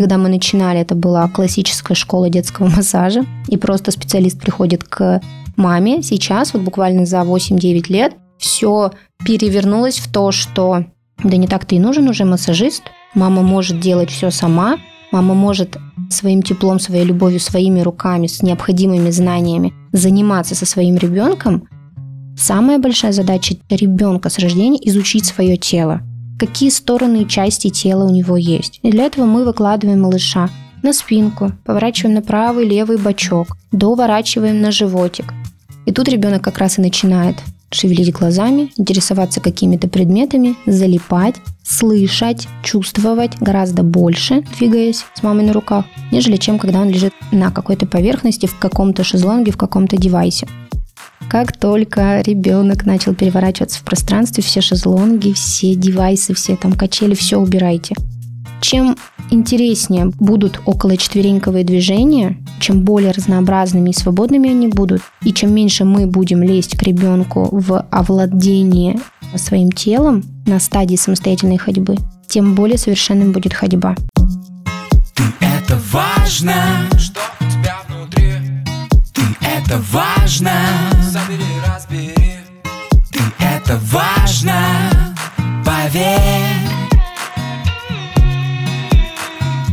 Когда мы начинали, это была классическая школа детского массажа, и просто специалист приходит к маме. Сейчас, вот буквально за 8-9 лет, все перевернулось в то, что да не так-то и нужен уже массажист. Мама может делать все сама, мама может своим теплом, своей любовью, своими руками, с необходимыми знаниями заниматься со своим ребенком. Самая большая задача ребенка с рождения – изучить свое тело. Какие стороны и части тела у него есть. И для этого мы выкладываем малыша на спинку, поворачиваем на правый левый бочок, доворачиваем на животик. И тут ребенок как раз и начинает шевелить глазами, интересоваться какими-то предметами, залипать, слышать, чувствовать гораздо больше, двигаясь с мамой на руках, нежели чем когда он лежит на какой-то поверхности, в каком-то шезлонге, в каком-то девайсе. Как только ребенок начал переворачиваться в пространстве, все шезлонги, все девайсы, все там качели, все убирайте. Чем интереснее будут около четвереньковые движения, чем более разнообразными и свободными они будут, и чем меньше мы будем лезть к ребенку в овладение своим телом на стадии самостоятельной ходьбы, тем более совершенным будет ходьба. Ты это важно, что у тебя внутри. Ты это важно, это важно, поверь.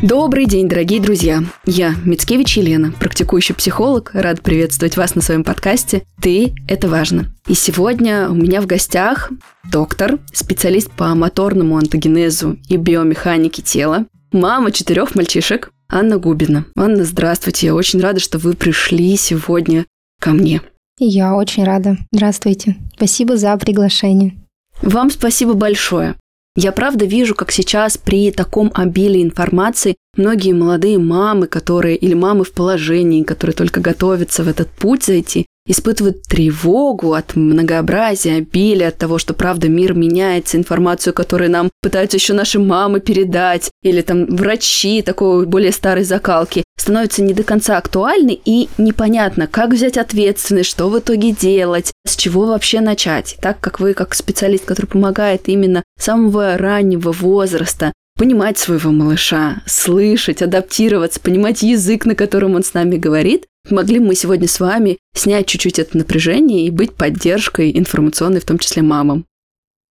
Добрый день, дорогие друзья! Я Мицкевич Елена, практикующий психолог, рад приветствовать вас на своем подкасте «Ты – это важно». И сегодня у меня в гостях доктор, специалист по моторному антогенезу и биомеханике тела, мама четырех мальчишек Анна Губина. Анна, здравствуйте, я очень рада, что вы пришли сегодня ко мне. Я очень рада. Здравствуйте. Спасибо за приглашение. Вам спасибо большое. Я правда вижу, как сейчас при таком обилии информации многие молодые мамы, которые или мамы в положении, которые только готовятся в этот путь зайти, испытывают тревогу от многообразия, обилия, от того, что правда мир меняется, информацию, которую нам пытаются еще наши мамы передать, или там врачи такой более старой закалки, становится не до конца актуальной и непонятно, как взять ответственность, что в итоге делать, с чего вообще начать. Так как вы, как специалист, который помогает именно с самого раннего возраста понимать своего малыша, слышать, адаптироваться, понимать язык, на котором он с нами говорит, могли мы сегодня с вами снять чуть-чуть это напряжение и быть поддержкой информационной, в том числе мамам.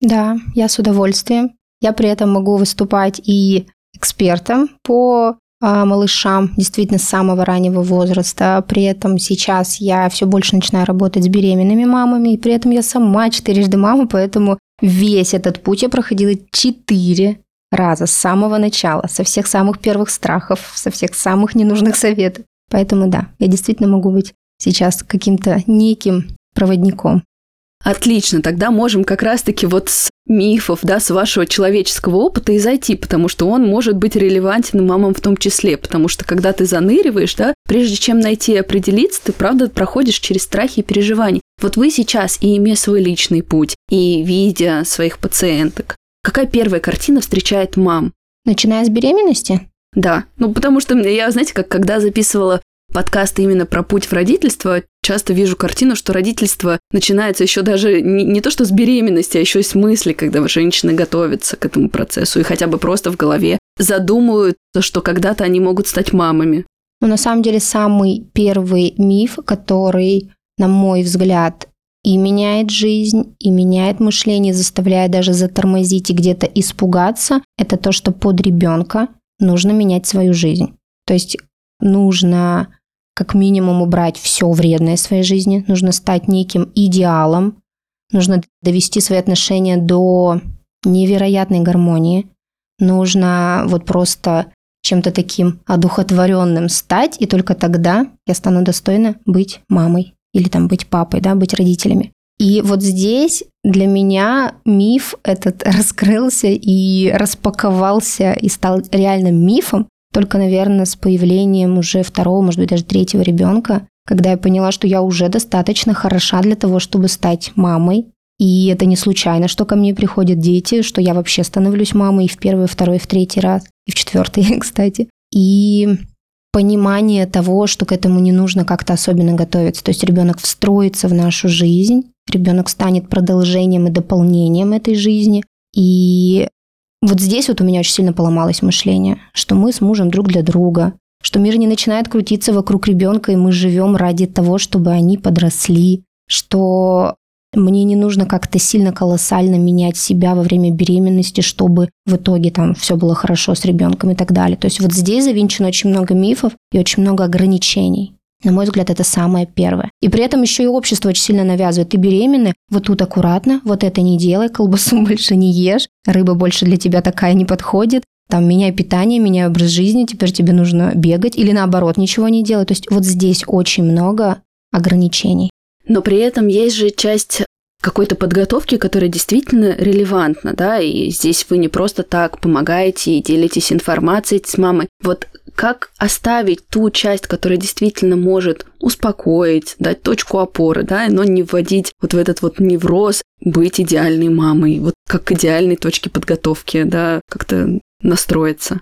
Да, я с удовольствием. Я при этом могу выступать и экспертом по малышам, действительно с самого раннего возраста. При этом сейчас я все больше начинаю работать с беременными мамами, и при этом я сама четырежды мама, поэтому весь этот путь я проходила четыре раза с самого начала, со всех самых первых страхов, со всех самых ненужных советов. Поэтому да, я действительно могу быть сейчас каким-то неким проводником. Отлично, тогда можем как раз-таки вот с мифов, да, с вашего человеческого опыта и зайти, потому что он может быть релевантен мамам в том числе, потому что когда ты заныриваешь, да, прежде чем найти и определиться, ты, правда, проходишь через страхи и переживания. Вот вы сейчас, и имея свой личный путь, и видя своих пациенток, какая первая картина встречает мам? Начиная с беременности? Да, ну потому что я, знаете, как когда записывала подкасты именно про путь в родительство, часто вижу картину, что родительство начинается еще даже не, не то что с беременности, а еще и с мысли, когда женщины готовятся к этому процессу и хотя бы просто в голове задумывают, что когда-то они могут стать мамами. Но на самом деле самый первый миф, который, на мой взгляд, и меняет жизнь, и меняет мышление, заставляя даже затормозить и где-то испугаться, это то, что под ребенка нужно менять свою жизнь. То есть нужно как минимум убрать все вредное в своей жизни, нужно стать неким идеалом, нужно довести свои отношения до невероятной гармонии, нужно вот просто чем-то таким одухотворенным стать, и только тогда я стану достойна быть мамой или там быть папой, да, быть родителями. И вот здесь для меня миф этот раскрылся и распаковался и стал реальным мифом только, наверное, с появлением уже второго, может быть, даже третьего ребенка, когда я поняла, что я уже достаточно хороша для того, чтобы стать мамой. И это не случайно, что ко мне приходят дети, что я вообще становлюсь мамой и в первый, второй, в третий раз, и в четвертый, кстати. И понимание того, что к этому не нужно как-то особенно готовиться. То есть ребенок встроится в нашу жизнь, ребенок станет продолжением и дополнением этой жизни. И Вот здесь вот у меня очень сильно поломалось мышление, что мы с мужем друг для друга, что мир не начинает крутиться вокруг ребенка, и мы живем ради того, чтобы они подросли, что мне не нужно как-то сильно колоссально менять себя во время беременности, чтобы в итоге там все было хорошо с ребенком и так далее. То есть вот здесь завинчено очень много мифов и очень много ограничений. На мой взгляд, это самое первое. И при этом еще и общество очень сильно навязывает. Ты беременна, вот тут аккуратно, вот это не делай, колбасу больше не ешь, рыба больше для тебя такая не подходит, там, меняй питание, меняй образ жизни, теперь тебе нужно бегать, или наоборот, ничего не делай. То есть вот здесь очень много ограничений. Но при этом есть же часть какой-то подготовки, которая действительно релевантна, да, и здесь вы не просто так помогаете и делитесь информацией с мамой. Вот как оставить ту часть, которая действительно может успокоить, дать точку опоры, да, но не вводить вот в этот вот невроз, быть идеальной мамой, вот как идеальной точке подготовки, да, как-то настроиться.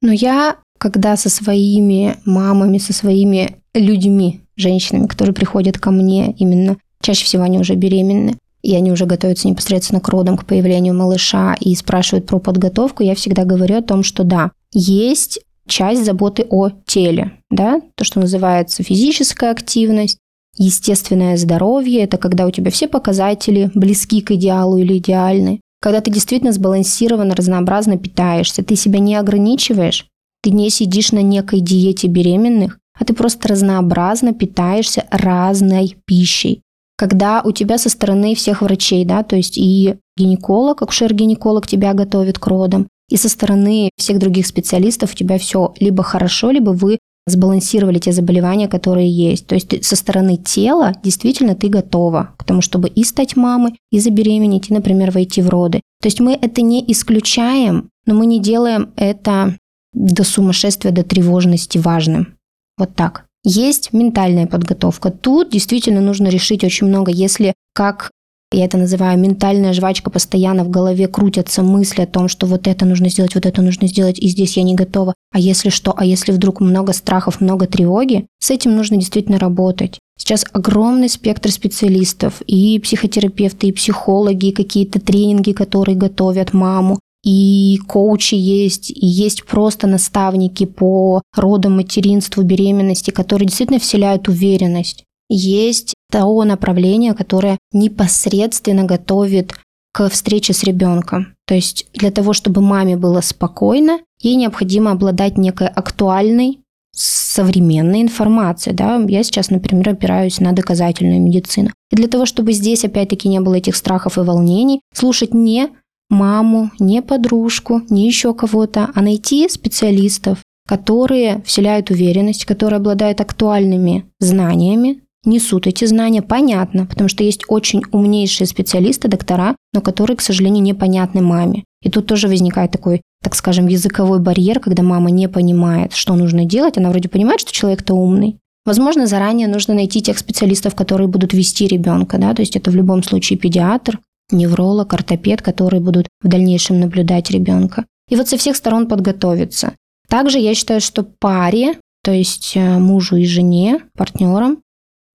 Но я, когда со своими мамами, со своими людьми, женщинами, которые приходят ко мне именно Чаще всего они уже беременны, и они уже готовятся непосредственно к родам, к появлению малыша и спрашивают про подготовку, я всегда говорю о том, что да, есть часть заботы о теле, да, то, что называется физическая активность, естественное здоровье, это когда у тебя все показатели близки к идеалу или идеальны, когда ты действительно сбалансированно, разнообразно питаешься, ты себя не ограничиваешь, ты не сидишь на некой диете беременных, а ты просто разнообразно питаешься разной пищей. Когда у тебя со стороны всех врачей, да, то есть и гинеколог, акушер-гинеколог тебя готовит к родам, и со стороны всех других специалистов у тебя все либо хорошо, либо вы сбалансировали те заболевания, которые есть. То есть со стороны тела действительно ты готова к тому, чтобы и стать мамой, и забеременеть, и, например, войти в роды. То есть мы это не исключаем, но мы не делаем это до сумасшествия, до тревожности важным. Вот так. Есть ментальная подготовка. Тут действительно нужно решить очень много. Если, как я это называю, ментальная жвачка, постоянно в голове крутятся мысли о том, что вот это нужно сделать, вот это нужно сделать, и здесь я не готова. А если что? А если вдруг много страхов, много тревоги? С этим нужно действительно работать. Сейчас огромный спектр специалистов, и психотерапевты, и психологи, и какие-то тренинги, которые готовят маму и коучи есть, и есть просто наставники по родам, материнству, беременности, которые действительно вселяют уверенность. Есть то направление, которое непосредственно готовит к встрече с ребенком. То есть для того, чтобы маме было спокойно, ей необходимо обладать некой актуальной, современной информацией. Да? Я сейчас, например, опираюсь на доказательную медицину. И для того, чтобы здесь опять-таки не было этих страхов и волнений, слушать не маму, не подружку, не еще кого-то, а найти специалистов, которые вселяют уверенность, которые обладают актуальными знаниями, несут эти знания, понятно, потому что есть очень умнейшие специалисты, доктора, но которые, к сожалению, непонятны маме. И тут тоже возникает такой, так скажем, языковой барьер, когда мама не понимает, что нужно делать. Она вроде понимает, что человек-то умный. Возможно, заранее нужно найти тех специалистов, которые будут вести ребенка, да, то есть это в любом случае педиатр, невролог, ортопед, которые будут в дальнейшем наблюдать ребенка. И вот со всех сторон подготовиться. Также я считаю, что паре, то есть э, мужу и жене, партнерам,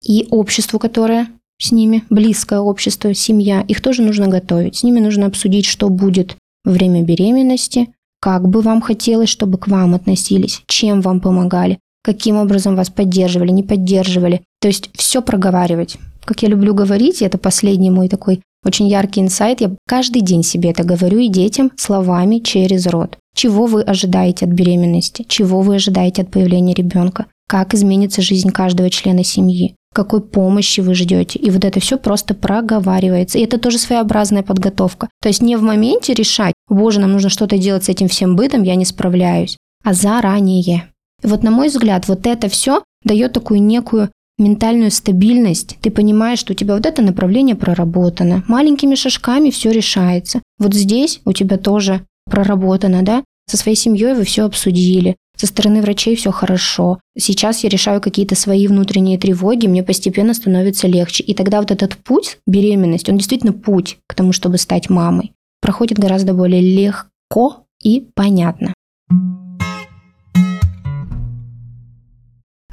и обществу, которое с ними, близкое общество, семья, их тоже нужно готовить. С ними нужно обсудить, что будет во время беременности, как бы вам хотелось, чтобы к вам относились, чем вам помогали, каким образом вас поддерживали, не поддерживали. То есть все проговаривать. Как я люблю говорить, это последний мой такой очень яркий инсайт. Я каждый день себе это говорю и детям словами через рот. Чего вы ожидаете от беременности? Чего вы ожидаете от появления ребенка? Как изменится жизнь каждого члена семьи? Какой помощи вы ждете? И вот это все просто проговаривается. И это тоже своеобразная подготовка. То есть не в моменте решать, боже, нам нужно что-то делать с этим всем бытом, я не справляюсь, а заранее. И вот на мой взгляд, вот это все дает такую некую ментальную стабильность, ты понимаешь, что у тебя вот это направление проработано. Маленькими шажками все решается. Вот здесь у тебя тоже проработано, да? Со своей семьей вы все обсудили. Со стороны врачей все хорошо. Сейчас я решаю какие-то свои внутренние тревоги, мне постепенно становится легче. И тогда вот этот путь, беременность, он действительно путь к тому, чтобы стать мамой, проходит гораздо более легко и понятно.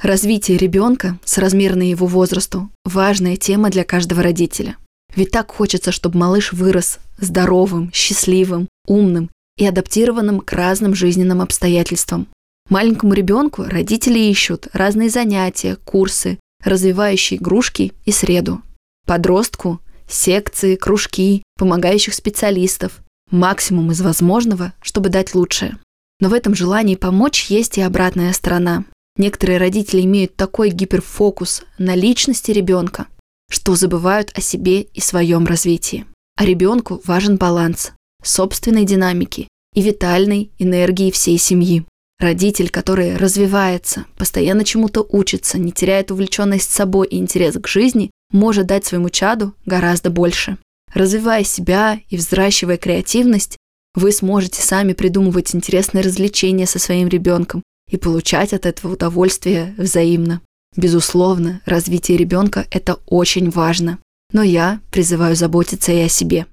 Развитие ребенка, соразмерное его возрасту, важная тема для каждого родителя. Ведь так хочется, чтобы малыш вырос здоровым, счастливым, умным и адаптированным к разным жизненным обстоятельствам. Маленькому ребенку родители ищут разные занятия, курсы, развивающие игрушки и среду. Подростку – секции, кружки, помогающих специалистов. Максимум из возможного, чтобы дать лучшее. Но в этом желании помочь есть и обратная сторона. Некоторые родители имеют такой гиперфокус на личности ребенка, что забывают о себе и своем развитии. А ребенку важен баланс собственной динамики и витальной энергии всей семьи. Родитель, который развивается, постоянно чему-то учится, не теряет увлеченность собой и интерес к жизни, может дать своему чаду гораздо больше. Развивая себя и взращивая креативность, вы сможете сами придумывать интересные развлечения со своим ребенком и получать от этого удовольствие взаимно. Безусловно, развитие ребенка – это очень важно. Но я призываю заботиться и о себе.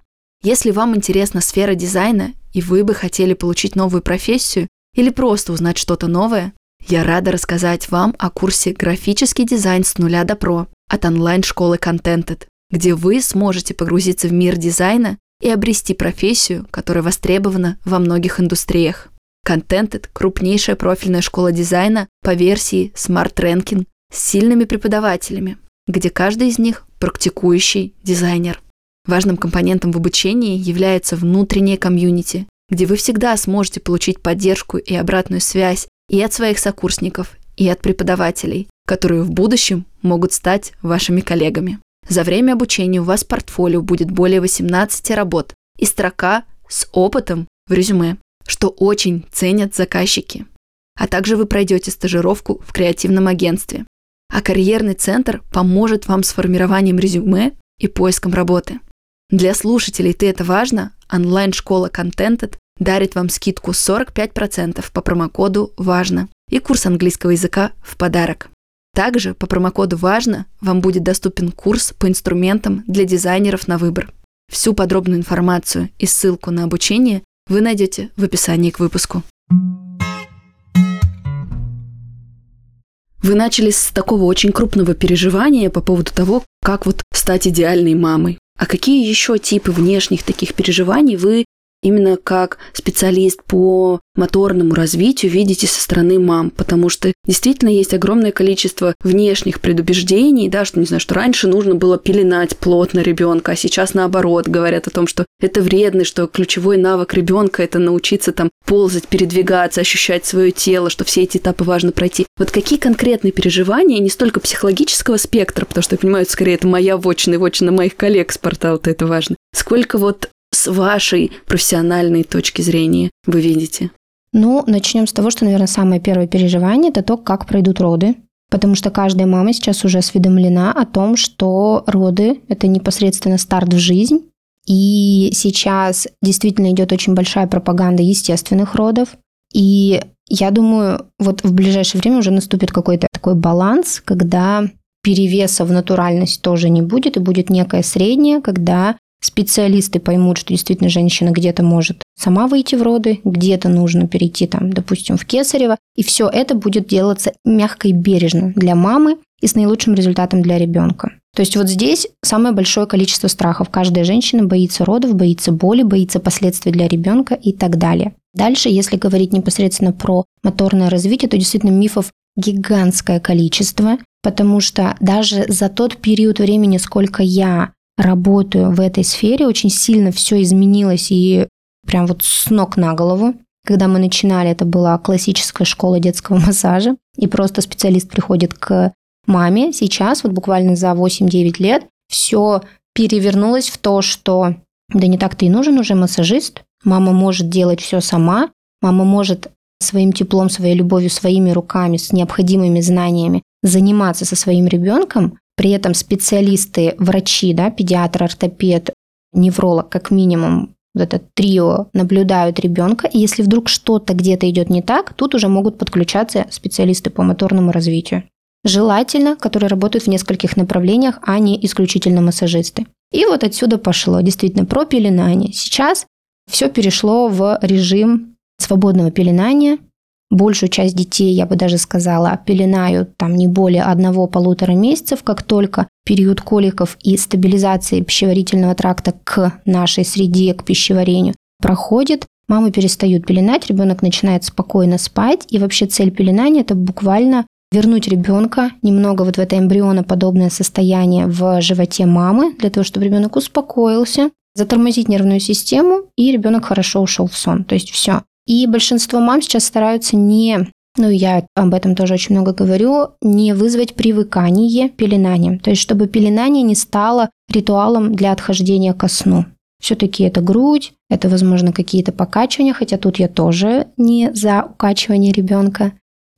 Если вам интересна сфера дизайна, и вы бы хотели получить новую профессию или просто узнать что-то новое, я рада рассказать вам о курсе «Графический дизайн с нуля до про» от онлайн-школы Contented, где вы сможете погрузиться в мир дизайна и обрести профессию, которая востребована во многих индустриях. Contented – крупнейшая профильная школа дизайна по версии Smart Ranking с сильными преподавателями, где каждый из них – практикующий дизайнер. Важным компонентом в обучении является внутреннее комьюнити, где вы всегда сможете получить поддержку и обратную связь и от своих сокурсников, и от преподавателей, которые в будущем могут стать вашими коллегами. За время обучения у вас в портфолио будет более 18 работ и строка с опытом в резюме, что очень ценят заказчики. А также вы пройдете стажировку в креативном агентстве. А карьерный центр поможет вам с формированием резюме и поиском работы. Для слушателей «Ты это важно» онлайн-школа Contented дарит вам скидку 45% по промокоду «Важно» и курс английского языка в подарок. Также по промокоду «Важно» вам будет доступен курс по инструментам для дизайнеров на выбор. Всю подробную информацию и ссылку на обучение вы найдете в описании к выпуску. Вы начали с такого очень крупного переживания по поводу того, как вот стать идеальной мамой. А какие еще типы внешних таких переживаний вы именно как специалист по моторному развитию видите со стороны мам, потому что действительно есть огромное количество внешних предубеждений, да, что, не знаю, что раньше нужно было пеленать плотно ребенка, а сейчас наоборот говорят о том, что это вредно, что ключевой навык ребенка это научиться там ползать, передвигаться, ощущать свое тело, что все эти этапы важно пройти. Вот какие конкретные переживания, не столько психологического спектра, потому что я понимаю, скорее это моя вотчина и вотчина моих коллег с портала, это важно, сколько вот с вашей профессиональной точки зрения вы видите? Ну, начнем с того, что, наверное, самое первое переживание – это то, как пройдут роды. Потому что каждая мама сейчас уже осведомлена о том, что роды – это непосредственно старт в жизнь. И сейчас действительно идет очень большая пропаганда естественных родов. И я думаю, вот в ближайшее время уже наступит какой-то такой баланс, когда перевеса в натуральность тоже не будет, и будет некое среднее, когда специалисты поймут, что действительно женщина где-то может сама выйти в роды, где-то нужно перейти там, допустим, в кесарево, и все это будет делаться мягко и бережно для мамы и с наилучшим результатом для ребенка. То есть вот здесь самое большое количество страхов. Каждая женщина боится родов, боится боли, боится последствий для ребенка и так далее. Дальше, если говорить непосредственно про моторное развитие, то действительно мифов гигантское количество, потому что даже за тот период времени, сколько я работаю в этой сфере, очень сильно все изменилось и прям вот с ног на голову. Когда мы начинали, это была классическая школа детского массажа, и просто специалист приходит к маме. Сейчас, вот буквально за 8-9 лет, все перевернулось в то, что да не так-то и нужен уже массажист. Мама может делать все сама, мама может своим теплом, своей любовью, своими руками, с необходимыми знаниями заниматься со своим ребенком, при этом специалисты, врачи, да, педиатр, ортопед, невролог, как минимум, вот это трио наблюдают ребенка, и если вдруг что-то где-то идет не так, тут уже могут подключаться специалисты по моторному развитию. Желательно, которые работают в нескольких направлениях, а не исключительно массажисты. И вот отсюда пошло действительно про пеленание. Сейчас все перешло в режим свободного пеленания, Большую часть детей, я бы даже сказала, пеленают там не более одного-полутора месяцев, как только период коликов и стабилизации пищеварительного тракта к нашей среде, к пищеварению проходит, мамы перестают пеленать, ребенок начинает спокойно спать, и вообще цель пеленания – это буквально вернуть ребенка немного вот в это эмбрионоподобное состояние в животе мамы, для того, чтобы ребенок успокоился, затормозить нервную систему, и ребенок хорошо ушел в сон. То есть все. И большинство мам сейчас стараются не ну, я об этом тоже очень много говорю, не вызвать привыкание пеленанием. То есть, чтобы пеленание не стало ритуалом для отхождения ко сну. Все-таки это грудь, это, возможно, какие-то покачивания, хотя тут я тоже не за укачивание ребенка.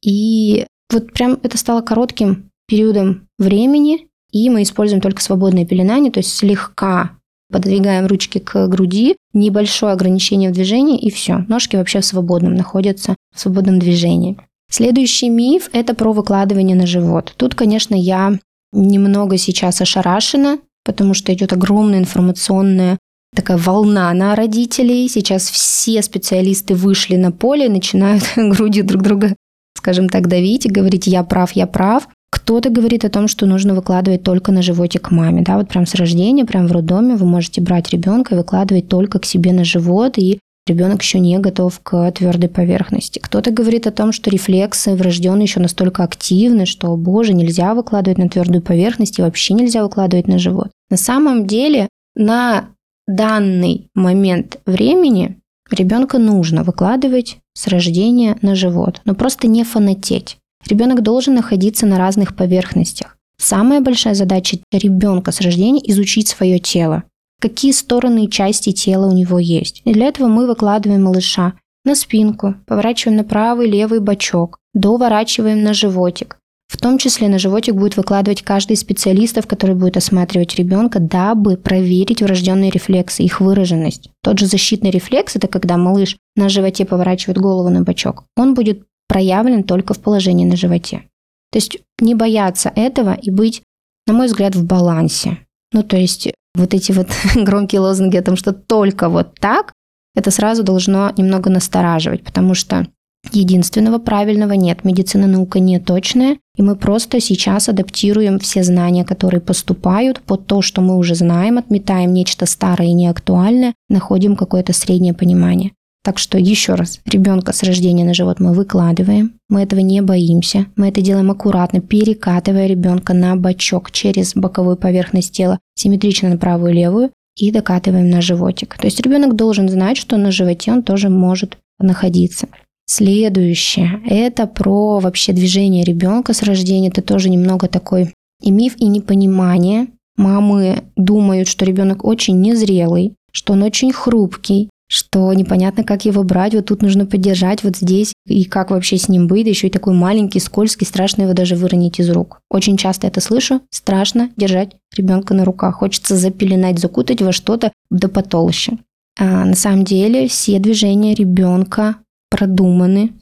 И вот прям это стало коротким периодом времени, и мы используем только свободное пеленание, то есть слегка подвигаем ручки к груди, небольшое ограничение в движении, и все. Ножки вообще в свободном находятся, в свободном движении. Следующий миф – это про выкладывание на живот. Тут, конечно, я немного сейчас ошарашена, потому что идет огромная информационная такая волна на родителей. Сейчас все специалисты вышли на поле и начинают грудью друг друга, скажем так, давить и говорить «я прав, я прав». Кто-то говорит о том, что нужно выкладывать только на животик маме, да, вот прям с рождения, прям в роддоме вы можете брать ребенка и выкладывать только к себе на живот, и ребенок еще не готов к твердой поверхности. Кто-то говорит о том, что рефлексы врожденные еще настолько активны, что, боже, нельзя выкладывать на твердую поверхность и вообще нельзя выкладывать на живот. На самом деле, на данный момент времени ребенка нужно выкладывать с рождения на живот, но просто не фанатеть. Ребенок должен находиться на разных поверхностях. Самая большая задача ребенка с рождения – изучить свое тело. Какие стороны и части тела у него есть. И для этого мы выкладываем малыша на спинку, поворачиваем на правый левый бочок, доворачиваем на животик. В том числе на животик будет выкладывать каждый из специалистов, который будет осматривать ребенка, дабы проверить врожденные рефлексы, их выраженность. Тот же защитный рефлекс – это когда малыш на животе поворачивает голову на бочок. Он будет проявлен только в положении на животе. То есть не бояться этого и быть, на мой взгляд, в балансе. Ну, то есть вот эти вот громкие лозунги о том, что только вот так, это сразу должно немного настораживать, потому что единственного правильного нет. Медицина наука не точная, и мы просто сейчас адаптируем все знания, которые поступают под то, что мы уже знаем, отметаем нечто старое и неактуальное, находим какое-то среднее понимание. Так что еще раз, ребенка с рождения на живот мы выкладываем, мы этого не боимся, мы это делаем аккуратно, перекатывая ребенка на бочок через боковую поверхность тела, симметрично на правую и левую, и докатываем на животик. То есть ребенок должен знать, что на животе он тоже может находиться. Следующее – это про вообще движение ребенка с рождения. Это тоже немного такой и миф, и непонимание. Мамы думают, что ребенок очень незрелый, что он очень хрупкий, что непонятно, как его брать, вот тут нужно поддержать, вот здесь, и как вообще с ним быть, еще и такой маленький, скользкий, страшно его даже выронить из рук. Очень часто это слышу, страшно держать ребенка на руках, хочется запеленать, закутать во что-то да потолще. А на самом деле все движения ребенка продуманы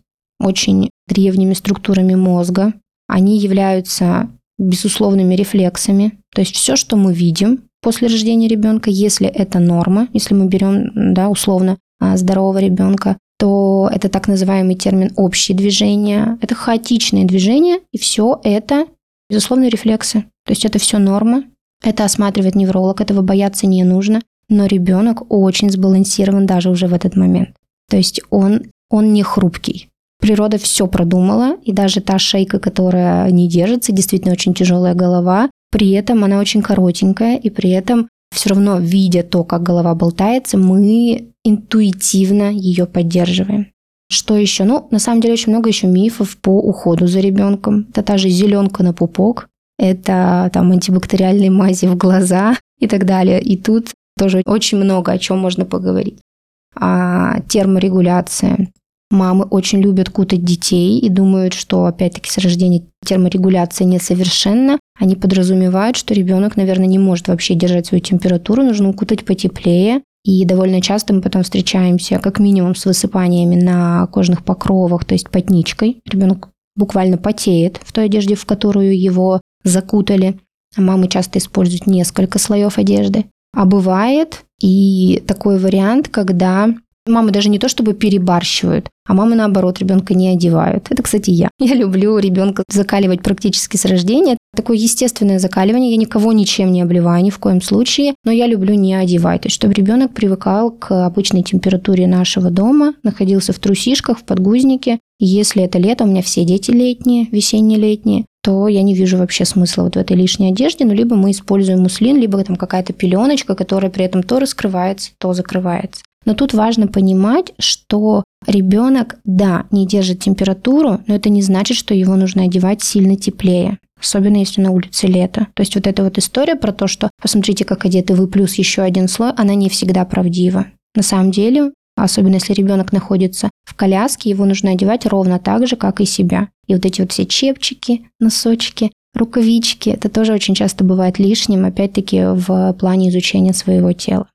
очень древними структурами мозга, они являются безусловными рефлексами, то есть все, что мы видим, после рождения ребенка, если это норма, если мы берем, да, условно, а, здорового ребенка, то это так называемый термин общие движения, это хаотичные движения, и все это, безусловно, рефлексы. То есть это все норма, это осматривает невролог, этого бояться не нужно, но ребенок очень сбалансирован даже уже в этот момент. То есть он, он не хрупкий. Природа все продумала, и даже та шейка, которая не держится, действительно очень тяжелая голова, при этом она очень коротенькая, и при этом все равно, видя то, как голова болтается, мы интуитивно ее поддерживаем. Что еще? Ну, на самом деле, очень много еще мифов по уходу за ребенком. Это та же зеленка на пупок, это там антибактериальные мази в глаза и так далее. И тут тоже очень много о чем можно поговорить. А терморегуляция, Мамы очень любят кутать детей и думают, что, опять-таки, с рождения терморегуляция несовершенна. Они подразумевают, что ребенок, наверное, не может вообще держать свою температуру, нужно укутать потеплее. И довольно часто мы потом встречаемся как минимум с высыпаниями на кожных покровах, то есть потничкой. Ребенок буквально потеет в той одежде, в которую его закутали. А мамы часто используют несколько слоев одежды. А бывает и такой вариант, когда Мамы даже не то чтобы перебарщивают, а мамы наоборот ребенка не одевают. Это, кстати, я. Я люблю ребенка закаливать практически с рождения. Такое естественное закаливание. Я никого ничем не обливаю ни в коем случае, но я люблю не одевать. То есть, чтобы ребенок привыкал к обычной температуре нашего дома, находился в трусишках, в подгузнике. Если это лето, у меня все дети летние, весенне-летние, то я не вижу вообще смысла вот в этой лишней одежде. Ну, либо мы используем муслин, либо там какая-то пеленочка, которая при этом то раскрывается, то закрывается. Но тут важно понимать, что ребенок, да, не держит температуру, но это не значит, что его нужно одевать сильно теплее. Особенно если на улице лето. То есть вот эта вот история про то, что посмотрите, как одеты вы, плюс еще один слой, она не всегда правдива. На самом деле, особенно если ребенок находится в коляске, его нужно одевать ровно так же, как и себя. И вот эти вот все чепчики, носочки, рукавички, это тоже очень часто бывает лишним, опять-таки, в плане изучения своего тела.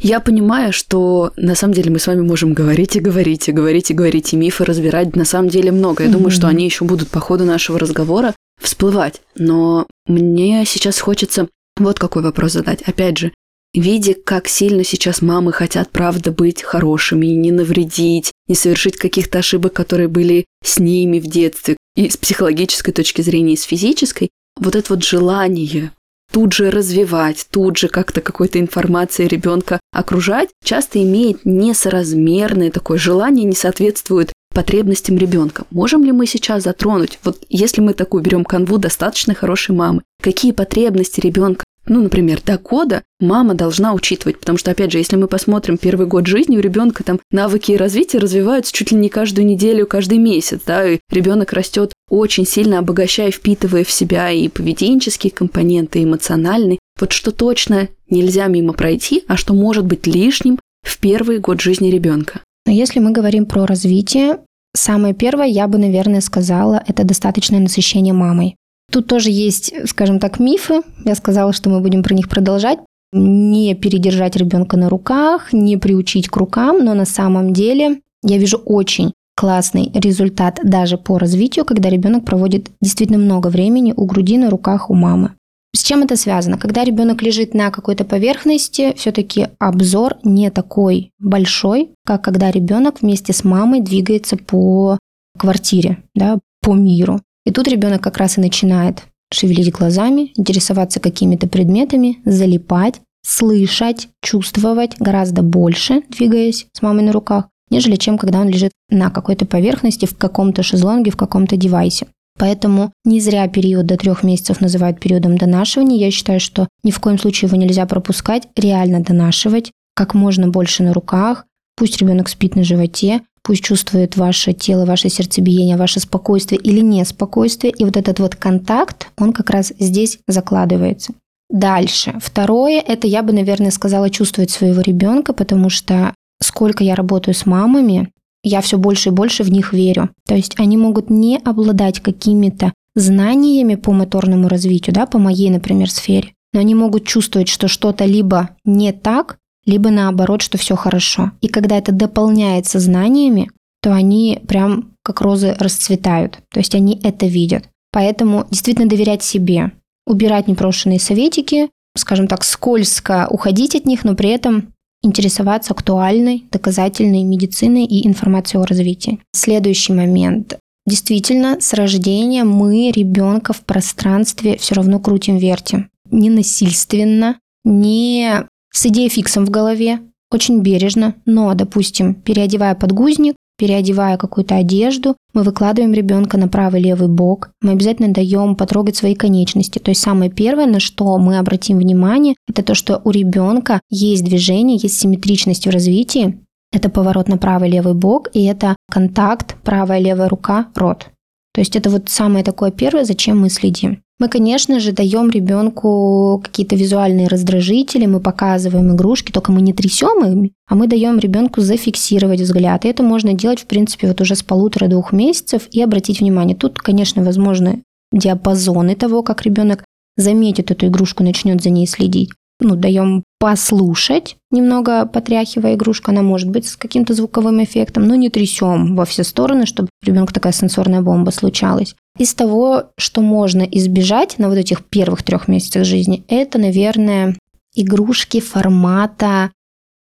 Я понимаю, что на самом деле мы с вами можем говорить и говорить, и говорить, и говорить, и мифы разбирать на самом деле много. Я mm-hmm. думаю, что они еще будут по ходу нашего разговора всплывать. Но мне сейчас хочется вот какой вопрос задать. Опять же, видя, как сильно сейчас мамы хотят, правда, быть хорошими, не навредить, не совершить каких-то ошибок, которые были с ними в детстве, и с психологической точки зрения, и с физической, вот это вот желание тут же развивать, тут же как-то какой-то информацией ребенка окружать, часто имеет несоразмерное такое желание, не соответствует потребностям ребенка. Можем ли мы сейчас затронуть, вот если мы такую берем канву достаточно хорошей мамы, какие потребности ребенка ну, например, до года мама должна учитывать, потому что, опять же, если мы посмотрим первый год жизни, у ребенка там навыки и развитие развиваются чуть ли не каждую неделю, каждый месяц, да, и ребенок растет очень сильно обогащая, впитывая в себя и поведенческие компоненты, и эмоциональные. Вот что точно нельзя мимо пройти, а что может быть лишним в первый год жизни ребенка. Но если мы говорим про развитие, самое первое, я бы, наверное, сказала, это достаточное насыщение мамой. Тут тоже есть, скажем так, мифы. Я сказала, что мы будем про них продолжать. Не передержать ребенка на руках, не приучить к рукам, но на самом деле я вижу очень классный результат даже по развитию, когда ребенок проводит действительно много времени у груди на руках у мамы. С чем это связано? Когда ребенок лежит на какой-то поверхности, все-таки обзор не такой большой, как когда ребенок вместе с мамой двигается по квартире, да, по миру. И тут ребенок как раз и начинает шевелить глазами, интересоваться какими-то предметами, залипать, слышать, чувствовать гораздо больше, двигаясь с мамой на руках, нежели чем когда он лежит на какой-то поверхности, в каком-то шезлонге, в каком-то девайсе. Поэтому не зря период до трех месяцев называют периодом донашивания. Я считаю, что ни в коем случае его нельзя пропускать, реально донашивать как можно больше на руках. Пусть ребенок спит на животе, пусть чувствует ваше тело, ваше сердцебиение, ваше спокойствие или неспокойствие. И вот этот вот контакт, он как раз здесь закладывается. Дальше. Второе, это я бы, наверное, сказала чувствовать своего ребенка, потому что сколько я работаю с мамами, я все больше и больше в них верю. То есть они могут не обладать какими-то знаниями по моторному развитию, да, по моей, например, сфере, но они могут чувствовать, что что-то либо не так, либо наоборот, что все хорошо. И когда это дополняется знаниями, то они прям как розы расцветают. То есть они это видят. Поэтому действительно доверять себе, убирать непрошенные советики, скажем так, скользко уходить от них, но при этом интересоваться актуальной, доказательной медициной и информацией о развитии. Следующий момент. Действительно, с рождения мы ребенка в пространстве все равно крутим-вертим. Не насильственно, не с идеей фиксом в голове, очень бережно, но, допустим, переодевая подгузник, переодевая какую-то одежду, мы выкладываем ребенка на правый левый бок, мы обязательно даем потрогать свои конечности. То есть самое первое, на что мы обратим внимание, это то, что у ребенка есть движение, есть симметричность в развитии. Это поворот на правый левый бок, и это контакт правая левая рука, рот. То есть это вот самое такое первое, зачем мы следим. Мы, конечно же, даем ребенку какие-то визуальные раздражители, мы показываем игрушки, только мы не трясем их, а мы даем ребенку зафиксировать взгляд. И это можно делать, в принципе, вот уже с полутора-двух месяцев и обратить внимание. Тут, конечно, возможны диапазоны того, как ребенок заметит эту игрушку, начнет за ней следить ну, даем послушать, немного потряхивая игрушку, она может быть с каким-то звуковым эффектом, но не трясем во все стороны, чтобы у ребенка такая сенсорная бомба случалась. Из того, что можно избежать на вот этих первых трех месяцах жизни, это, наверное, игрушки формата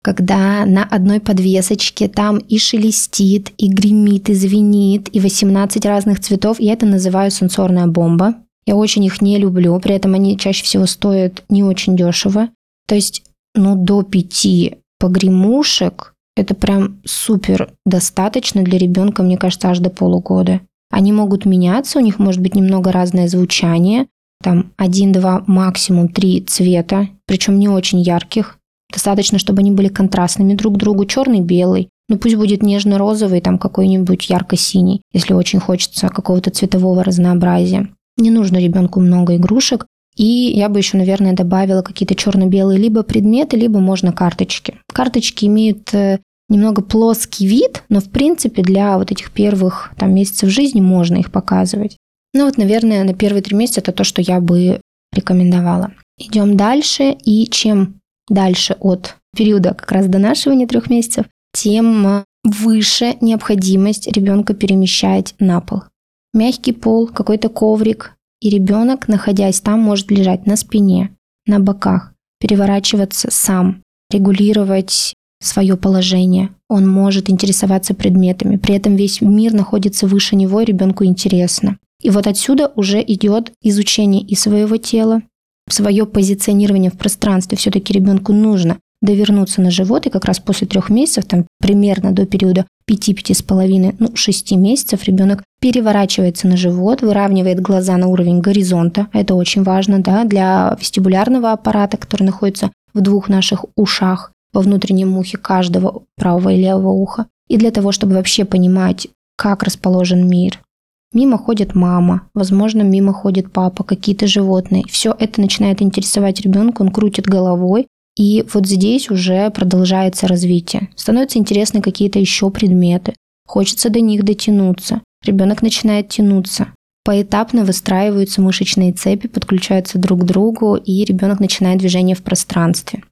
когда на одной подвесочке там и шелестит, и гремит, и звенит, и 18 разных цветов. Я это называю сенсорная бомба. Я очень их не люблю, при этом они чаще всего стоят не очень дешево. То есть, ну, до пяти погремушек это прям супер достаточно для ребенка, мне кажется, аж до полугода. Они могут меняться, у них может быть немного разное звучание, там один, два, максимум три цвета, причем не очень ярких. Достаточно, чтобы они были контрастными друг к другу, черный, белый. Ну пусть будет нежно-розовый, там какой-нибудь ярко-синий, если очень хочется какого-то цветового разнообразия. Не нужно ребенку много игрушек. И я бы еще, наверное, добавила какие-то черно-белые либо предметы, либо можно карточки. Карточки имеют э, немного плоский вид, но в принципе для вот этих первых там, месяцев жизни можно их показывать. Ну вот, наверное, на первые три месяца это то, что я бы рекомендовала. Идем дальше, и чем дальше от периода как раз донашивания трех месяцев, тем э, выше необходимость ребенка перемещать на пол мягкий пол, какой-то коврик, и ребенок, находясь там, может лежать на спине, на боках, переворачиваться сам, регулировать свое положение. Он может интересоваться предметами. При этом весь мир находится выше него, и ребенку интересно. И вот отсюда уже идет изучение и своего тела, свое позиционирование в пространстве. Все-таки ребенку нужно довернуться на живот, и как раз после трех месяцев, там примерно до периода 5-5,5, ну 6 месяцев ребенок переворачивается на живот, выравнивает глаза на уровень горизонта. Это очень важно да, для вестибулярного аппарата, который находится в двух наших ушах, во внутреннем ухе каждого правого и левого уха. И для того, чтобы вообще понимать, как расположен мир. Мимо ходит мама, возможно, мимо ходит папа, какие-то животные. Все это начинает интересовать ребенка, он крутит головой, и вот здесь уже продолжается развитие. Становятся интересны какие-то еще предметы. Хочется до них дотянуться. Ребенок начинает тянуться. Поэтапно выстраиваются мышечные цепи, подключаются друг к другу, и ребенок начинает движение в пространстве.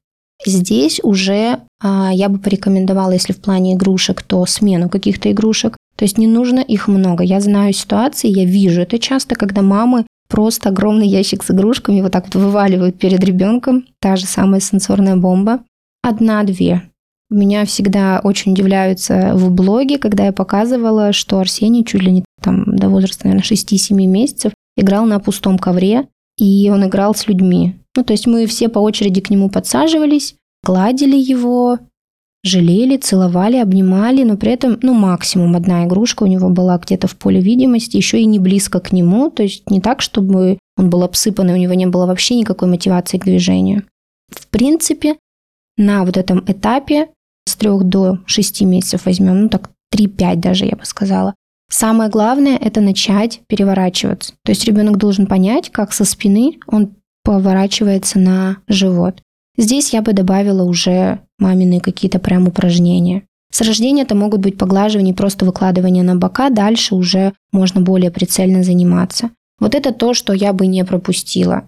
Здесь уже а, я бы порекомендовала, если в плане игрушек, то смену каких-то игрушек. То есть не нужно их много. Я знаю ситуации, я вижу это часто, когда мамы просто огромный ящик с игрушками вот так вот вываливают перед ребенком. Та же самая сенсорная бомба. Одна-две. Меня всегда очень удивляются в блоге, когда я показывала, что Арсений чуть ли не там до возраста, наверное, 6-7 месяцев играл на пустом ковре, и он играл с людьми. Ну, то есть мы все по очереди к нему подсаживались, гладили его, жалели, целовали, обнимали, но при этом, ну, максимум одна игрушка у него была где-то в поле видимости, еще и не близко к нему, то есть не так, чтобы он был обсыпан, и у него не было вообще никакой мотивации к движению. В принципе, на вот этом этапе с трех до шести месяцев возьмем, ну так 3-5 даже, я бы сказала. Самое главное – это начать переворачиваться. То есть ребенок должен понять, как со спины он поворачивается на живот. Здесь я бы добавила уже мамины какие-то прям упражнения. С рождения это могут быть поглаживания, просто выкладывание на бока, дальше уже можно более прицельно заниматься. Вот это то, что я бы не пропустила.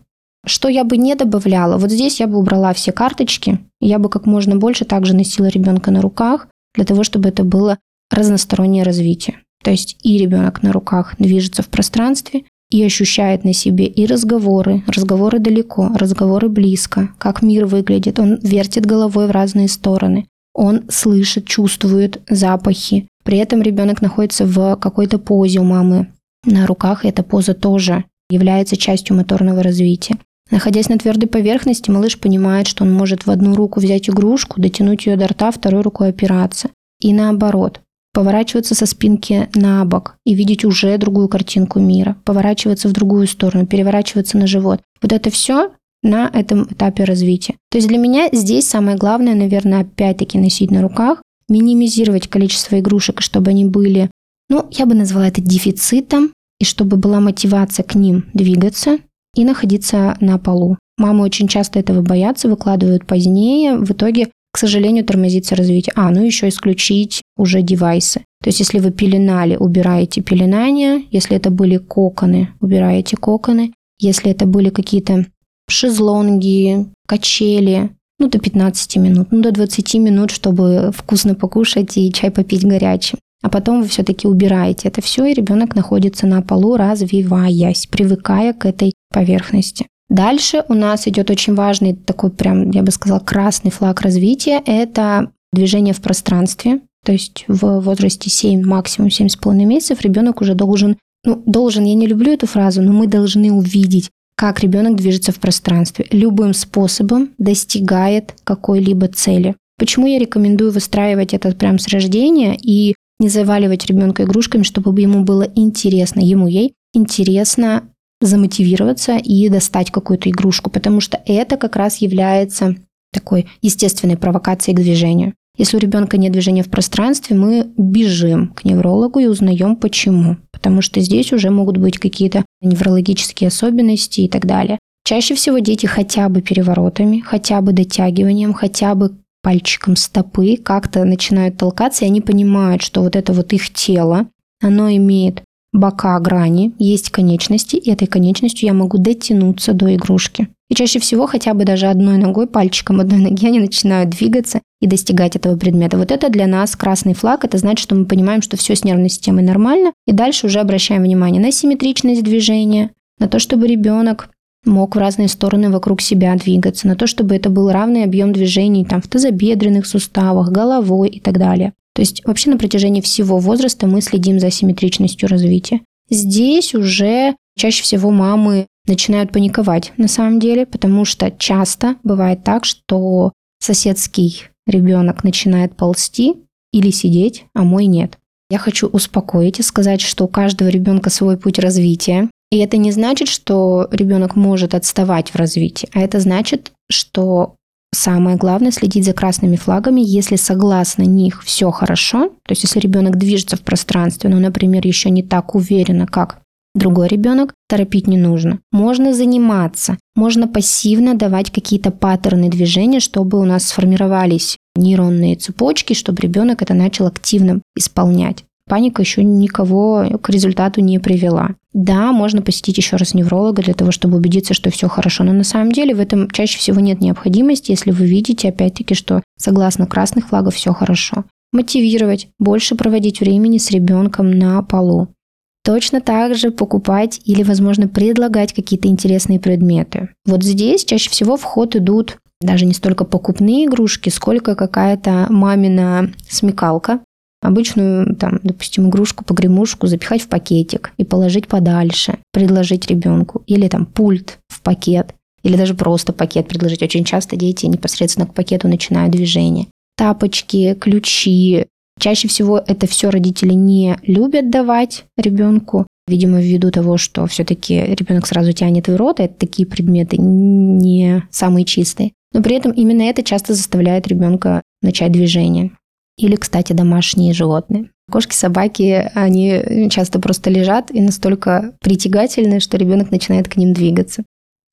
Что я бы не добавляла? Вот здесь я бы убрала все карточки, я бы как можно больше также носила ребенка на руках, для того, чтобы это было разностороннее развитие. То есть и ребенок на руках движется в пространстве, и ощущает на себе и разговоры, разговоры далеко, разговоры близко, как мир выглядит. Он вертит головой в разные стороны. Он слышит, чувствует запахи. При этом ребенок находится в какой-то позе у мамы на руках, эта поза тоже является частью моторного развития. Находясь на твердой поверхности, малыш понимает, что он может в одну руку взять игрушку, дотянуть ее до рта, второй рукой опираться. И наоборот, поворачиваться со спинки на бок и видеть уже другую картинку мира, поворачиваться в другую сторону, переворачиваться на живот. Вот это все на этом этапе развития. То есть для меня здесь самое главное, наверное, опять-таки носить на руках, минимизировать количество игрушек, чтобы они были, ну, я бы назвала это дефицитом, и чтобы была мотивация к ним двигаться и находиться на полу. Мамы очень часто этого боятся, выкладывают позднее. В итоге к сожалению, тормозится развитие. А, ну еще исключить уже девайсы. То есть, если вы пеленали, убираете пеленание. Если это были коконы, убираете коконы. Если это были какие-то шезлонги, качели, ну, до 15 минут, ну, до 20 минут, чтобы вкусно покушать и чай попить горячим. А потом вы все-таки убираете это все, и ребенок находится на полу, развиваясь, привыкая к этой поверхности. Дальше у нас идет очень важный такой прям, я бы сказала, красный флаг развития. Это движение в пространстве. То есть в возрасте 7, максимум 7,5 месяцев ребенок уже должен, ну, должен, я не люблю эту фразу, но мы должны увидеть, как ребенок движется в пространстве. Любым способом достигает какой-либо цели. Почему я рекомендую выстраивать это прямо с рождения и не заваливать ребенка игрушками, чтобы ему было интересно, ему, ей интересно замотивироваться и достать какую-то игрушку, потому что это как раз является такой естественной провокацией к движению. Если у ребенка нет движения в пространстве, мы бежим к неврологу и узнаем почему. Потому что здесь уже могут быть какие-то неврологические особенности и так далее. Чаще всего дети хотя бы переворотами, хотя бы дотягиванием, хотя бы пальчиком стопы как-то начинают толкаться, и они понимают, что вот это вот их тело, оно имеет бока грани, есть конечности, и этой конечностью я могу дотянуться до игрушки. И чаще всего хотя бы даже одной ногой, пальчиком одной ноги они начинают двигаться и достигать этого предмета. Вот это для нас красный флаг, это значит, что мы понимаем, что все с нервной системой нормально, и дальше уже обращаем внимание на симметричность движения, на то, чтобы ребенок мог в разные стороны вокруг себя двигаться, на то, чтобы это был равный объем движений там, в тазобедренных суставах, головой и так далее. То есть вообще на протяжении всего возраста мы следим за симметричностью развития. Здесь уже чаще всего мамы начинают паниковать на самом деле, потому что часто бывает так, что соседский ребенок начинает ползти или сидеть, а мой нет. Я хочу успокоить и сказать, что у каждого ребенка свой путь развития. И это не значит, что ребенок может отставать в развитии, а это значит, что самое главное следить за красными флагами, если согласно них все хорошо, то есть если ребенок движется в пространстве, но, например, еще не так уверенно, как другой ребенок, торопить не нужно. Можно заниматься, можно пассивно давать какие-то паттерны движения, чтобы у нас сформировались нейронные цепочки, чтобы ребенок это начал активно исполнять. Паника еще никого к результату не привела. Да, можно посетить еще раз невролога для того, чтобы убедиться, что все хорошо, но на самом деле в этом чаще всего нет необходимости, если вы видите, опять-таки, что согласно красных флагов все хорошо. Мотивировать, больше проводить времени с ребенком на полу. Точно так же покупать или, возможно, предлагать какие-то интересные предметы. Вот здесь чаще всего в ход идут даже не столько покупные игрушки, сколько какая-то мамина смекалка, обычную, там, допустим, игрушку, погремушку запихать в пакетик и положить подальше, предложить ребенку. Или там пульт в пакет, или даже просто пакет предложить. Очень часто дети непосредственно к пакету начинают движение. Тапочки, ключи, Чаще всего это все родители не любят давать ребенку, видимо, ввиду того, что все-таки ребенок сразу тянет в рот, а это такие предметы не самые чистые. Но при этом именно это часто заставляет ребенка начать движение. Или, кстати, домашние животные. Кошки, собаки, они часто просто лежат и настолько притягательны, что ребенок начинает к ним двигаться.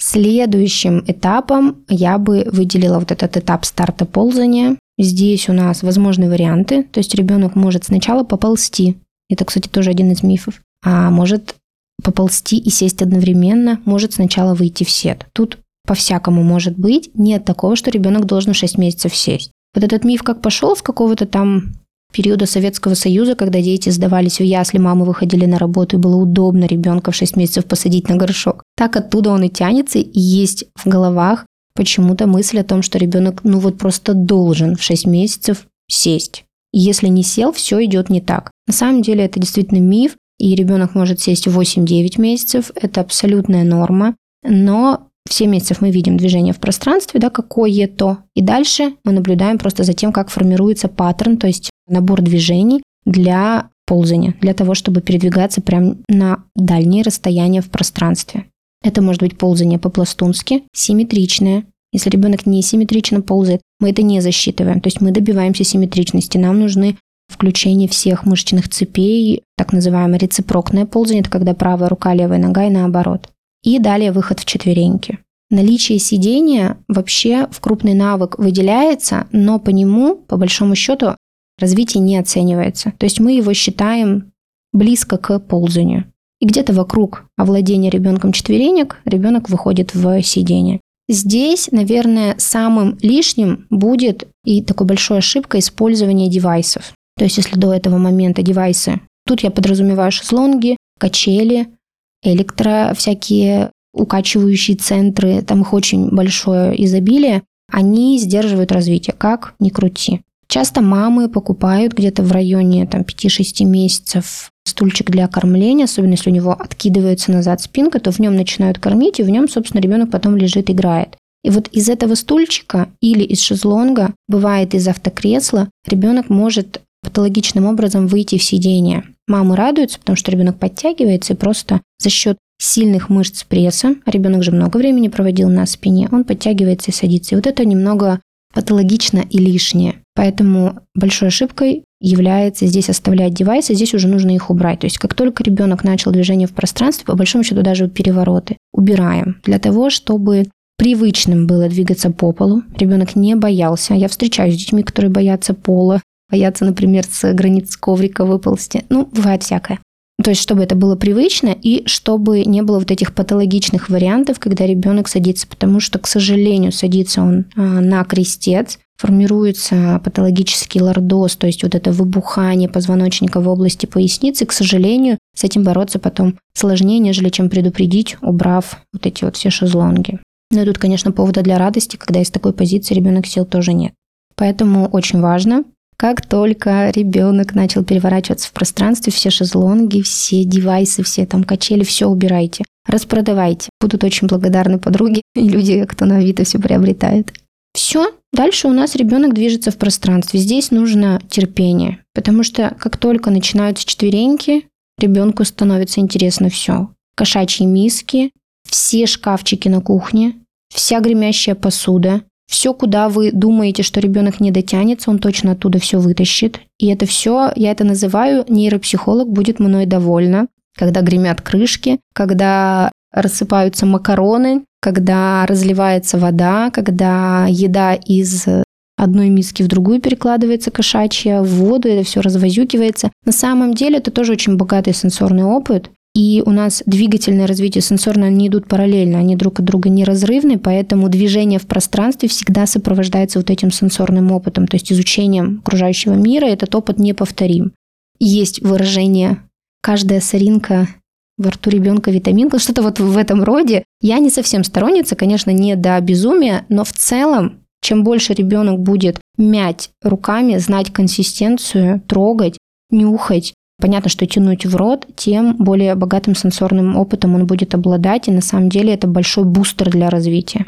Следующим этапом я бы выделила вот этот этап старта ползания. Здесь у нас возможны варианты, то есть ребенок может сначала поползти, это, кстати, тоже один из мифов, а может поползти и сесть одновременно, может сначала выйти в сет. Тут по-всякому может быть, нет такого, что ребенок должен в 6 месяцев сесть. Вот этот миф как пошел с какого-то там периода Советского Союза, когда дети сдавались в ясли, мамы выходили на работу, и было удобно ребенка в 6 месяцев посадить на горшок. Так оттуда он и тянется, и есть в головах почему-то мысль о том, что ребенок, ну вот просто должен в 6 месяцев сесть. И если не сел, все идет не так. На самом деле это действительно миф, и ребенок может сесть в 8-9 месяцев, это абсолютная норма, но в 7 месяцев мы видим движение в пространстве, да, какое-то, и дальше мы наблюдаем просто за тем, как формируется паттерн, то есть набор движений для ползания, для того, чтобы передвигаться прямо на дальние расстояния в пространстве. Это может быть ползание по-пластунски, симметричное. Если ребенок не симметрично ползает, мы это не засчитываем. То есть мы добиваемся симметричности. Нам нужны включение всех мышечных цепей, так называемое рецепрокное ползание, это когда правая рука, левая нога и наоборот. И далее выход в четвереньки. Наличие сидения вообще в крупный навык выделяется, но по нему, по большому счету, развитие не оценивается. То есть мы его считаем близко к ползанию. И где-то вокруг овладения ребенком четверенек ребенок выходит в сидение. Здесь, наверное, самым лишним будет и такой большой ошибкой использование девайсов. То есть, если до этого момента девайсы, тут я подразумеваю шезлонги, качели, электро всякие укачивающие центры, там их очень большое изобилие, они сдерживают развитие, как ни крути. Часто мамы покупают где-то в районе там, 5-6 месяцев стульчик для кормления, особенно если у него откидывается назад спинка, то в нем начинают кормить, и в нем, собственно, ребенок потом лежит, играет. И вот из этого стульчика или из шезлонга, бывает из автокресла, ребенок может патологичным образом выйти в сидение. Мамы радуются, потому что ребенок подтягивается и просто за счет сильных мышц пресса, а ребенок же много времени проводил на спине, он подтягивается и садится. И вот это немного патологично и лишнее. Поэтому большой ошибкой является здесь оставлять девайсы, здесь уже нужно их убрать. То есть как только ребенок начал движение в пространстве, по большому счету даже перевороты, убираем для того, чтобы привычным было двигаться по полу. Ребенок не боялся. Я встречаюсь с детьми, которые боятся пола, боятся, например, с границ коврика выползти. Ну, бывает всякое. То есть, чтобы это было привычно и чтобы не было вот этих патологичных вариантов, когда ребенок садится, потому что, к сожалению, садится он а, на крестец, формируется патологический лордоз, то есть вот это выбухание позвоночника в области поясницы, к сожалению, с этим бороться потом сложнее, нежели чем предупредить, убрав вот эти вот все шезлонги. Но тут, конечно, повода для радости, когда из такой позиции ребенок сел, тоже нет. Поэтому очень важно как только ребенок начал переворачиваться в пространстве, все шезлонги, все девайсы, все там качели, все убирайте. Распродавайте. Будут очень благодарны подруги и люди, кто на Авито все приобретает. Все, дальше у нас ребенок движется в пространстве. Здесь нужно терпение, потому что как только начинаются четвереньки, ребенку становится интересно все. Кошачьи миски, все шкафчики на кухне, вся гремящая посуда, все, куда вы думаете, что ребенок не дотянется, он точно оттуда все вытащит. И это все, я это называю, нейропсихолог будет мной довольна, когда гремят крышки, когда рассыпаются макароны, когда разливается вода, когда еда из одной миски в другую перекладывается кошачья, в воду, это все развозюкивается. На самом деле это тоже очень богатый сенсорный опыт, и у нас двигательное развитие сенсорное, они идут параллельно, они друг от друга неразрывны, поэтому движение в пространстве всегда сопровождается вот этим сенсорным опытом, то есть изучением окружающего мира, этот опыт неповторим. Есть выражение «каждая соринка во рту ребенка витаминка», что-то вот в этом роде. Я не совсем сторонница, конечно, не до безумия, но в целом чем больше ребенок будет мять руками, знать консистенцию, трогать, нюхать, Понятно, что тянуть в рот, тем более богатым сенсорным опытом он будет обладать, и на самом деле это большой бустер для развития.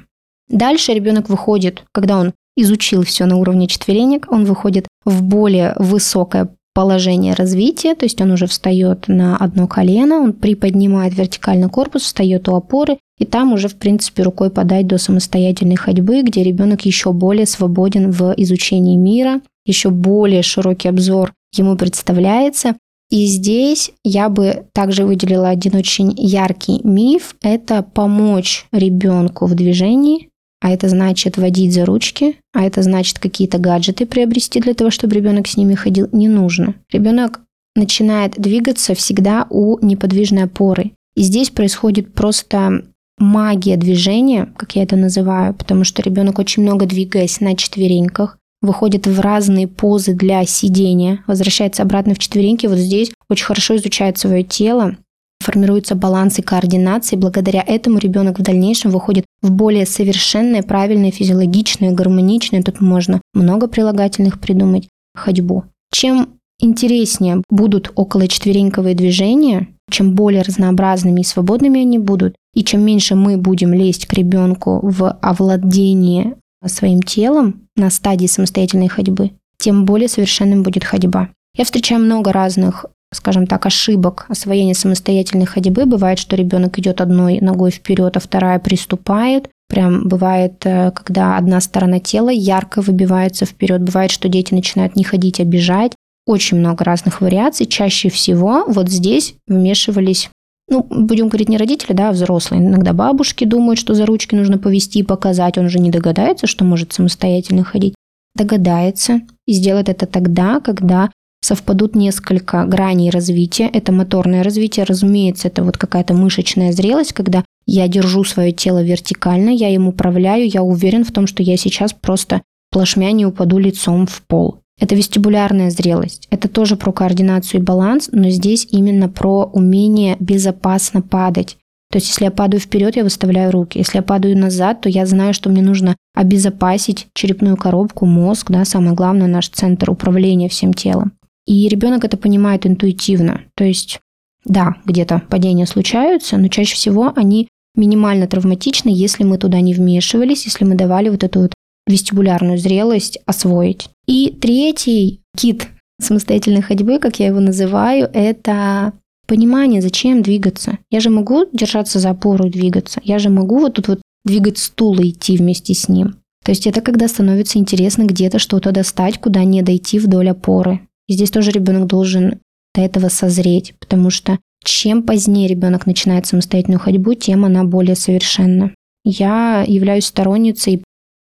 Дальше ребенок выходит, когда он изучил все на уровне четверенек, он выходит в более высокое положение развития, то есть он уже встает на одно колено, он приподнимает вертикально корпус, встает у опоры, и там уже, в принципе, рукой подать до самостоятельной ходьбы, где ребенок еще более свободен в изучении мира, еще более широкий обзор ему представляется, и здесь я бы также выделила один очень яркий миф. Это помочь ребенку в движении, а это значит водить за ручки, а это значит какие-то гаджеты приобрести для того, чтобы ребенок с ними ходил, не нужно. Ребенок начинает двигаться всегда у неподвижной опоры. И здесь происходит просто магия движения, как я это называю, потому что ребенок очень много двигаясь на четвереньках, выходит в разные позы для сидения, возвращается обратно в четвереньки, вот здесь очень хорошо изучает свое тело, формируется баланс и координация, и благодаря этому ребенок в дальнейшем выходит в более совершенное, правильное, физиологичное, гармоничное, тут можно много прилагательных придумать, ходьбу. Чем интереснее будут около четвереньковые движения, чем более разнообразными и свободными они будут, и чем меньше мы будем лезть к ребенку в овладение своим телом на стадии самостоятельной ходьбы, тем более совершенным будет ходьба. Я встречаю много разных скажем так, ошибок освоения самостоятельной ходьбы. Бывает, что ребенок идет одной ногой вперед, а вторая приступает. Прям бывает, э, когда одна сторона тела ярко выбивается вперед. Бывает, что дети начинают не ходить, а бежать. Очень много разных вариаций. Чаще всего вот здесь вмешивались ну, будем говорить не родители, да, а взрослые. Иногда бабушки думают, что за ручки нужно повести и показать. Он же не догадается, что может самостоятельно ходить. Догадается и сделает это тогда, когда совпадут несколько граней развития. Это моторное развитие, разумеется, это вот какая-то мышечная зрелость, когда я держу свое тело вертикально, я им управляю, я уверен в том, что я сейчас просто плашмя не упаду лицом в пол. Это вестибулярная зрелость. Это тоже про координацию и баланс, но здесь именно про умение безопасно падать. То есть, если я падаю вперед, я выставляю руки. Если я падаю назад, то я знаю, что мне нужно обезопасить черепную коробку, мозг, да, самое главное, наш центр управления всем телом. И ребенок это понимает интуитивно. То есть, да, где-то падения случаются, но чаще всего они минимально травматичны, если мы туда не вмешивались, если мы давали вот эту вот вестибулярную зрелость освоить. И третий кит самостоятельной ходьбы, как я его называю, это понимание, зачем двигаться. Я же могу держаться за опору и двигаться. Я же могу вот тут вот двигать стул и идти вместе с ним. То есть это когда становится интересно где-то что-то достать, куда не дойти вдоль опоры. И здесь тоже ребенок должен до этого созреть, потому что чем позднее ребенок начинает самостоятельную ходьбу, тем она более совершенна. Я являюсь сторонницей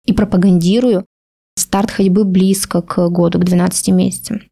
и пропагандирую старт ходьбы близко к году, к 12 месяцам.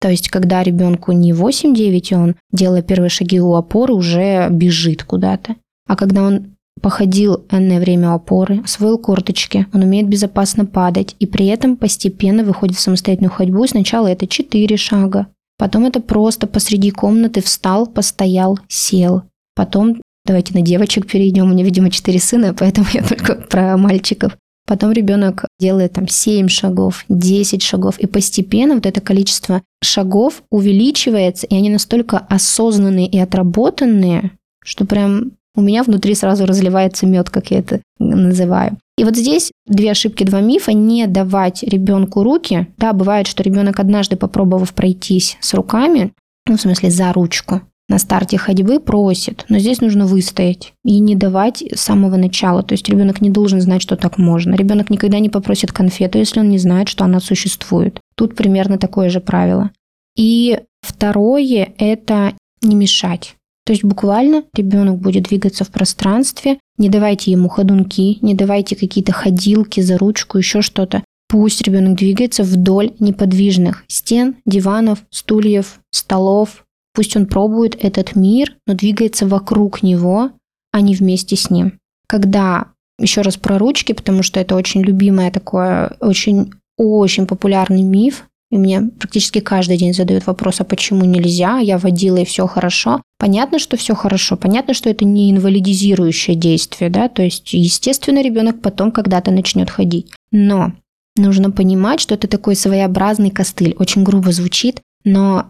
То есть, когда ребенку не 8-9, он, делая первые шаги у опоры, уже бежит куда-то. А когда он походил энное время опоры, освоил корточки, он умеет безопасно падать и при этом постепенно выходит в самостоятельную ходьбу. Сначала это 4 шага, потом это просто посреди комнаты встал, постоял, сел. Потом Давайте на девочек перейдем. У меня, видимо, четыре сына, поэтому я только про мальчиков. Потом ребенок делает там 7 шагов, 10 шагов, и постепенно вот это количество шагов увеличивается, и они настолько осознанные и отработанные, что прям у меня внутри сразу разливается мед, как я это называю. И вот здесь две ошибки, два мифа. Не давать ребенку руки. Да, бывает, что ребенок однажды попробовав пройтись с руками, ну, в смысле, за ручку, на старте ходьбы просит, но здесь нужно выстоять и не давать с самого начала. То есть ребенок не должен знать, что так можно. Ребенок никогда не попросит конфету, если он не знает, что она существует. Тут примерно такое же правило. И второе – это не мешать. То есть буквально ребенок будет двигаться в пространстве, не давайте ему ходунки, не давайте какие-то ходилки за ручку, еще что-то. Пусть ребенок двигается вдоль неподвижных стен, диванов, стульев, столов, Пусть он пробует этот мир, но двигается вокруг него, а не вместе с ним. Когда, еще раз про ручки, потому что это очень любимое такое, очень, очень популярный миф, и мне практически каждый день задают вопрос, а почему нельзя? Я водила и все хорошо. Понятно, что все хорошо, понятно, что это не инвалидизирующее действие, да, то есть, естественно, ребенок потом когда-то начнет ходить. Но нужно понимать, что это такой своеобразный костыль. Очень грубо звучит, но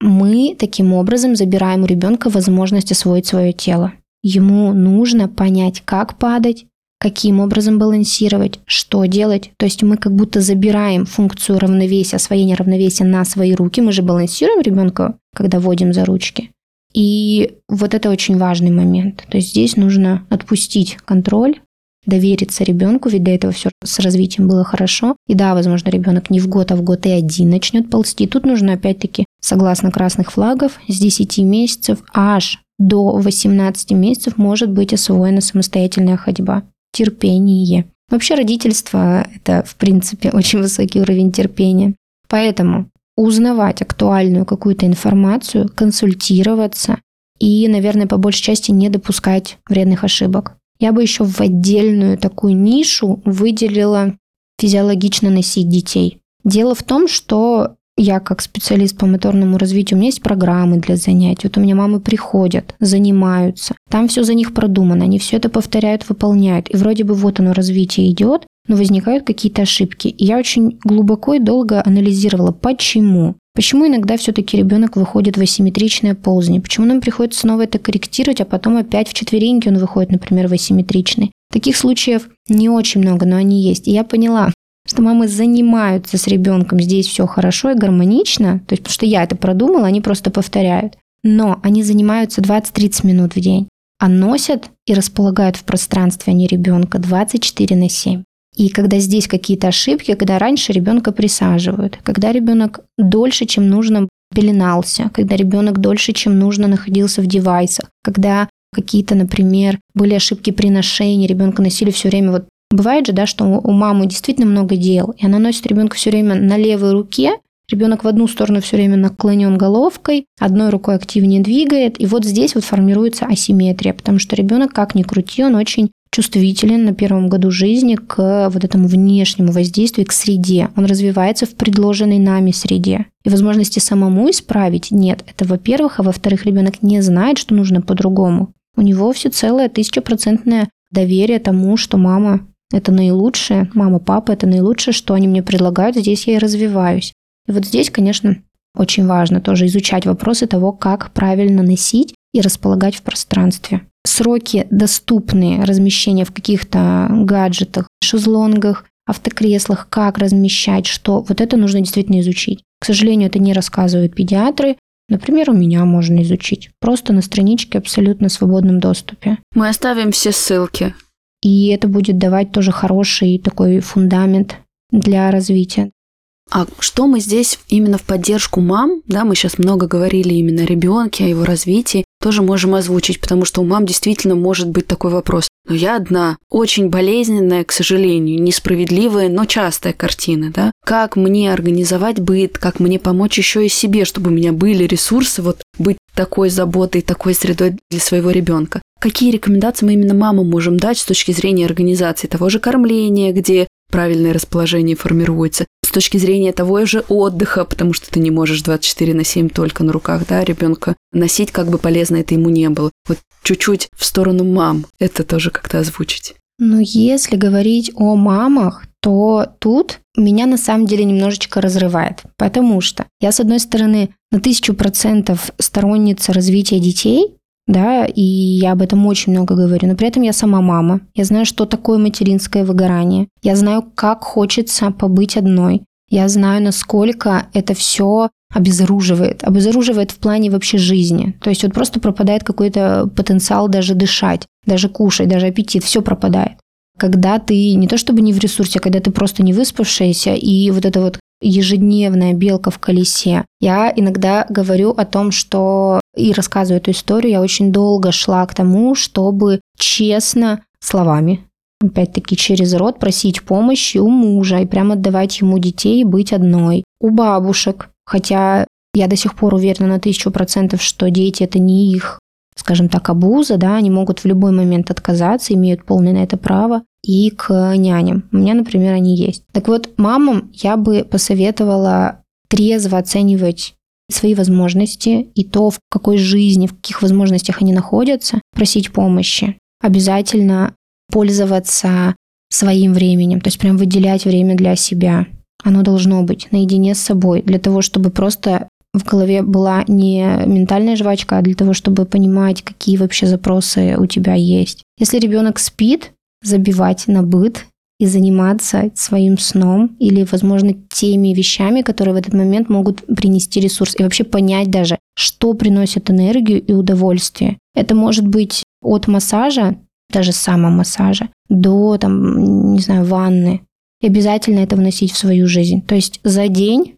мы таким образом забираем у ребенка возможность освоить свое тело. Ему нужно понять, как падать, каким образом балансировать, что делать. То есть мы как будто забираем функцию равновесия, освоения равновесия на свои руки. Мы же балансируем ребенка, когда вводим за ручки. И вот это очень важный момент. То есть здесь нужно отпустить контроль, довериться ребенку, ведь до этого все с развитием было хорошо. И да, возможно, ребенок не в год, а в год и один начнет ползти. Тут нужно опять-таки, согласно красных флагов, с 10 месяцев аж до 18 месяцев может быть освоена самостоятельная ходьба. Терпение. Вообще родительство – это, в принципе, очень высокий уровень терпения. Поэтому узнавать актуальную какую-то информацию, консультироваться и, наверное, по большей части не допускать вредных ошибок. Я бы еще в отдельную такую нишу выделила физиологично носить детей. Дело в том, что я как специалист по моторному развитию, у меня есть программы для занятий. Вот у меня мамы приходят, занимаются. Там все за них продумано, они все это повторяют, выполняют. И вроде бы вот оно развитие идет, но возникают какие-то ошибки. И я очень глубоко и долго анализировала, почему. Почему иногда все-таки ребенок выходит в асимметричное ползание? Почему нам приходится снова это корректировать, а потом опять в четвереньке он выходит, например, в асимметричный? Таких случаев не очень много, но они есть. И я поняла, что мамы занимаются с ребенком, здесь все хорошо и гармонично, то есть потому что я это продумала, они просто повторяют. Но они занимаются 20-30 минут в день, а носят и располагают в пространстве они ребенка 24 на 7. И когда здесь какие-то ошибки, когда раньше ребенка присаживают, когда ребенок дольше, чем нужно, пеленался, когда ребенок дольше, чем нужно, находился в девайсах, когда какие-то, например, были ошибки при ношении, ребенка носили все время вот Бывает же, да, что у мамы действительно много дел, и она носит ребенка все время на левой руке, ребенок в одну сторону все время наклонен головкой, одной рукой активнее двигает, и вот здесь вот формируется асимметрия, потому что ребенок, как ни крути, он очень чувствителен на первом году жизни к вот этому внешнему воздействию, к среде. Он развивается в предложенной нами среде. И возможности самому исправить нет. Это во-первых, а во-вторых, ребенок не знает, что нужно по-другому. У него все целое тысячепроцентное доверие тому, что мама это наилучшее, мама, папа это наилучшее, что они мне предлагают, здесь я и развиваюсь. И вот здесь, конечно, очень важно тоже изучать вопросы того, как правильно носить и располагать в пространстве. Сроки доступные размещения в каких-то гаджетах, шезлонгах, автокреслах, как размещать, что, вот это нужно действительно изучить. К сожалению, это не рассказывают педиатры. Например, у меня можно изучить. Просто на страничке абсолютно свободном доступе. Мы оставим все ссылки. И это будет давать тоже хороший такой фундамент для развития. А что мы здесь именно в поддержку мам, да, мы сейчас много говорили именно о ребенке, о его развитии, тоже можем озвучить, потому что у мам действительно может быть такой вопрос. Но я одна, очень болезненная, к сожалению, несправедливая, но частая картина, да? Как мне организовать быт, как мне помочь еще и себе, чтобы у меня были ресурсы, вот быть такой заботой, такой средой для своего ребенка. Какие рекомендации мы именно мамам можем дать с точки зрения организации того же кормления, где правильное расположение формируется, с точки зрения того же отдыха, потому что ты не можешь 24 на 7 только на руках, да, ребенка носить, как бы полезно это ему не было. Вот чуть-чуть в сторону мам это тоже как-то озвучить. Ну, если говорить о мамах, то тут меня на самом деле немножечко разрывает, потому что я, с одной стороны, на тысячу процентов сторонница развития детей, да, и я об этом очень много говорю, но при этом я сама мама. Я знаю, что такое материнское выгорание. Я знаю, как хочется побыть одной. Я знаю, насколько это все обезоруживает. Обезоруживает в плане вообще жизни. То есть вот просто пропадает какой-то потенциал даже дышать, даже кушать, даже аппетит, все пропадает. Когда ты не то чтобы не в ресурсе, а когда ты просто не выспавшаяся, и вот это вот ежедневная белка в колесе. Я иногда говорю о том, что и рассказываю эту историю, я очень долго шла к тому, чтобы честно словами, опять-таки через рот просить помощи у мужа и прямо отдавать ему детей и быть одной. У бабушек, хотя я до сих пор уверена на тысячу процентов, что дети это не их, скажем так, абуза, да, они могут в любой момент отказаться, имеют полное на это право и к няням. У меня, например, они есть. Так вот, мамам я бы посоветовала трезво оценивать свои возможности и то, в какой жизни, в каких возможностях они находятся, просить помощи. Обязательно пользоваться своим временем, то есть прям выделять время для себя. Оно должно быть наедине с собой, для того, чтобы просто в голове была не ментальная жвачка, а для того, чтобы понимать, какие вообще запросы у тебя есть. Если ребенок спит, забивать на быт и заниматься своим сном или, возможно, теми вещами, которые в этот момент могут принести ресурс и вообще понять даже, что приносит энергию и удовольствие. Это может быть от массажа, даже самомассажа, до, там, не знаю, ванны. И обязательно это вносить в свою жизнь. То есть за день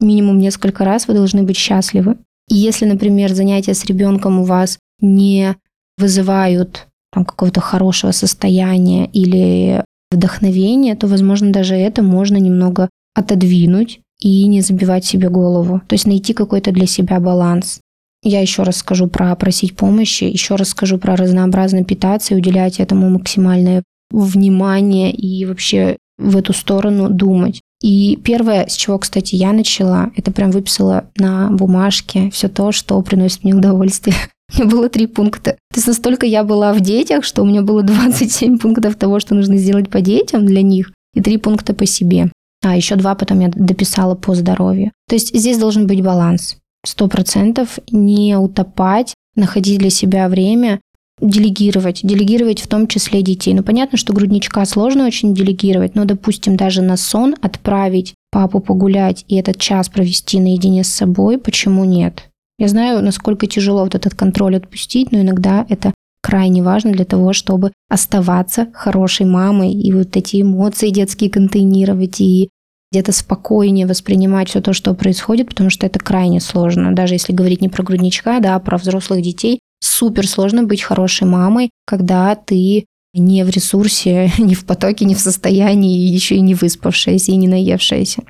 минимум несколько раз вы должны быть счастливы. И если, например, занятия с ребенком у вас не вызывают там, какого-то хорошего состояния или вдохновения, то, возможно, даже это можно немного отодвинуть и не забивать себе голову. То есть найти какой-то для себя баланс. Я еще раз скажу про просить помощи, еще раз скажу про разнообразно питаться и уделять этому максимальное внимание и вообще в эту сторону думать. И первое, с чего, кстати, я начала, это прям выписала на бумажке все то, что приносит мне удовольствие. Меня было три пункта. То есть настолько я была в детях, что у меня было 27 пунктов того, что нужно сделать по детям для них, и три пункта по себе. А еще два потом я дописала по здоровью. То есть здесь должен быть баланс. Сто процентов не утопать, находить для себя время, делегировать. Делегировать в том числе детей. Ну, понятно, что грудничка сложно очень делегировать, но, допустим, даже на сон отправить папу погулять и этот час провести наедине с собой, почему нет? Я знаю, насколько тяжело вот этот контроль отпустить, но иногда это крайне важно для того, чтобы оставаться хорошей мамой и вот эти эмоции детские контейнировать и где-то спокойнее воспринимать все то, что происходит, потому что это крайне сложно. Даже если говорить не про грудничка, да, а про взрослых детей, супер сложно быть хорошей мамой, когда ты не в ресурсе, не в потоке, не в состоянии, еще и не выспавшаяся, и не наевшаяся.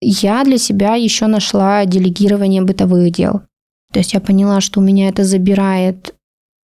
Я для себя еще нашла делегирование бытовых дел. То есть я поняла, что у меня это забирает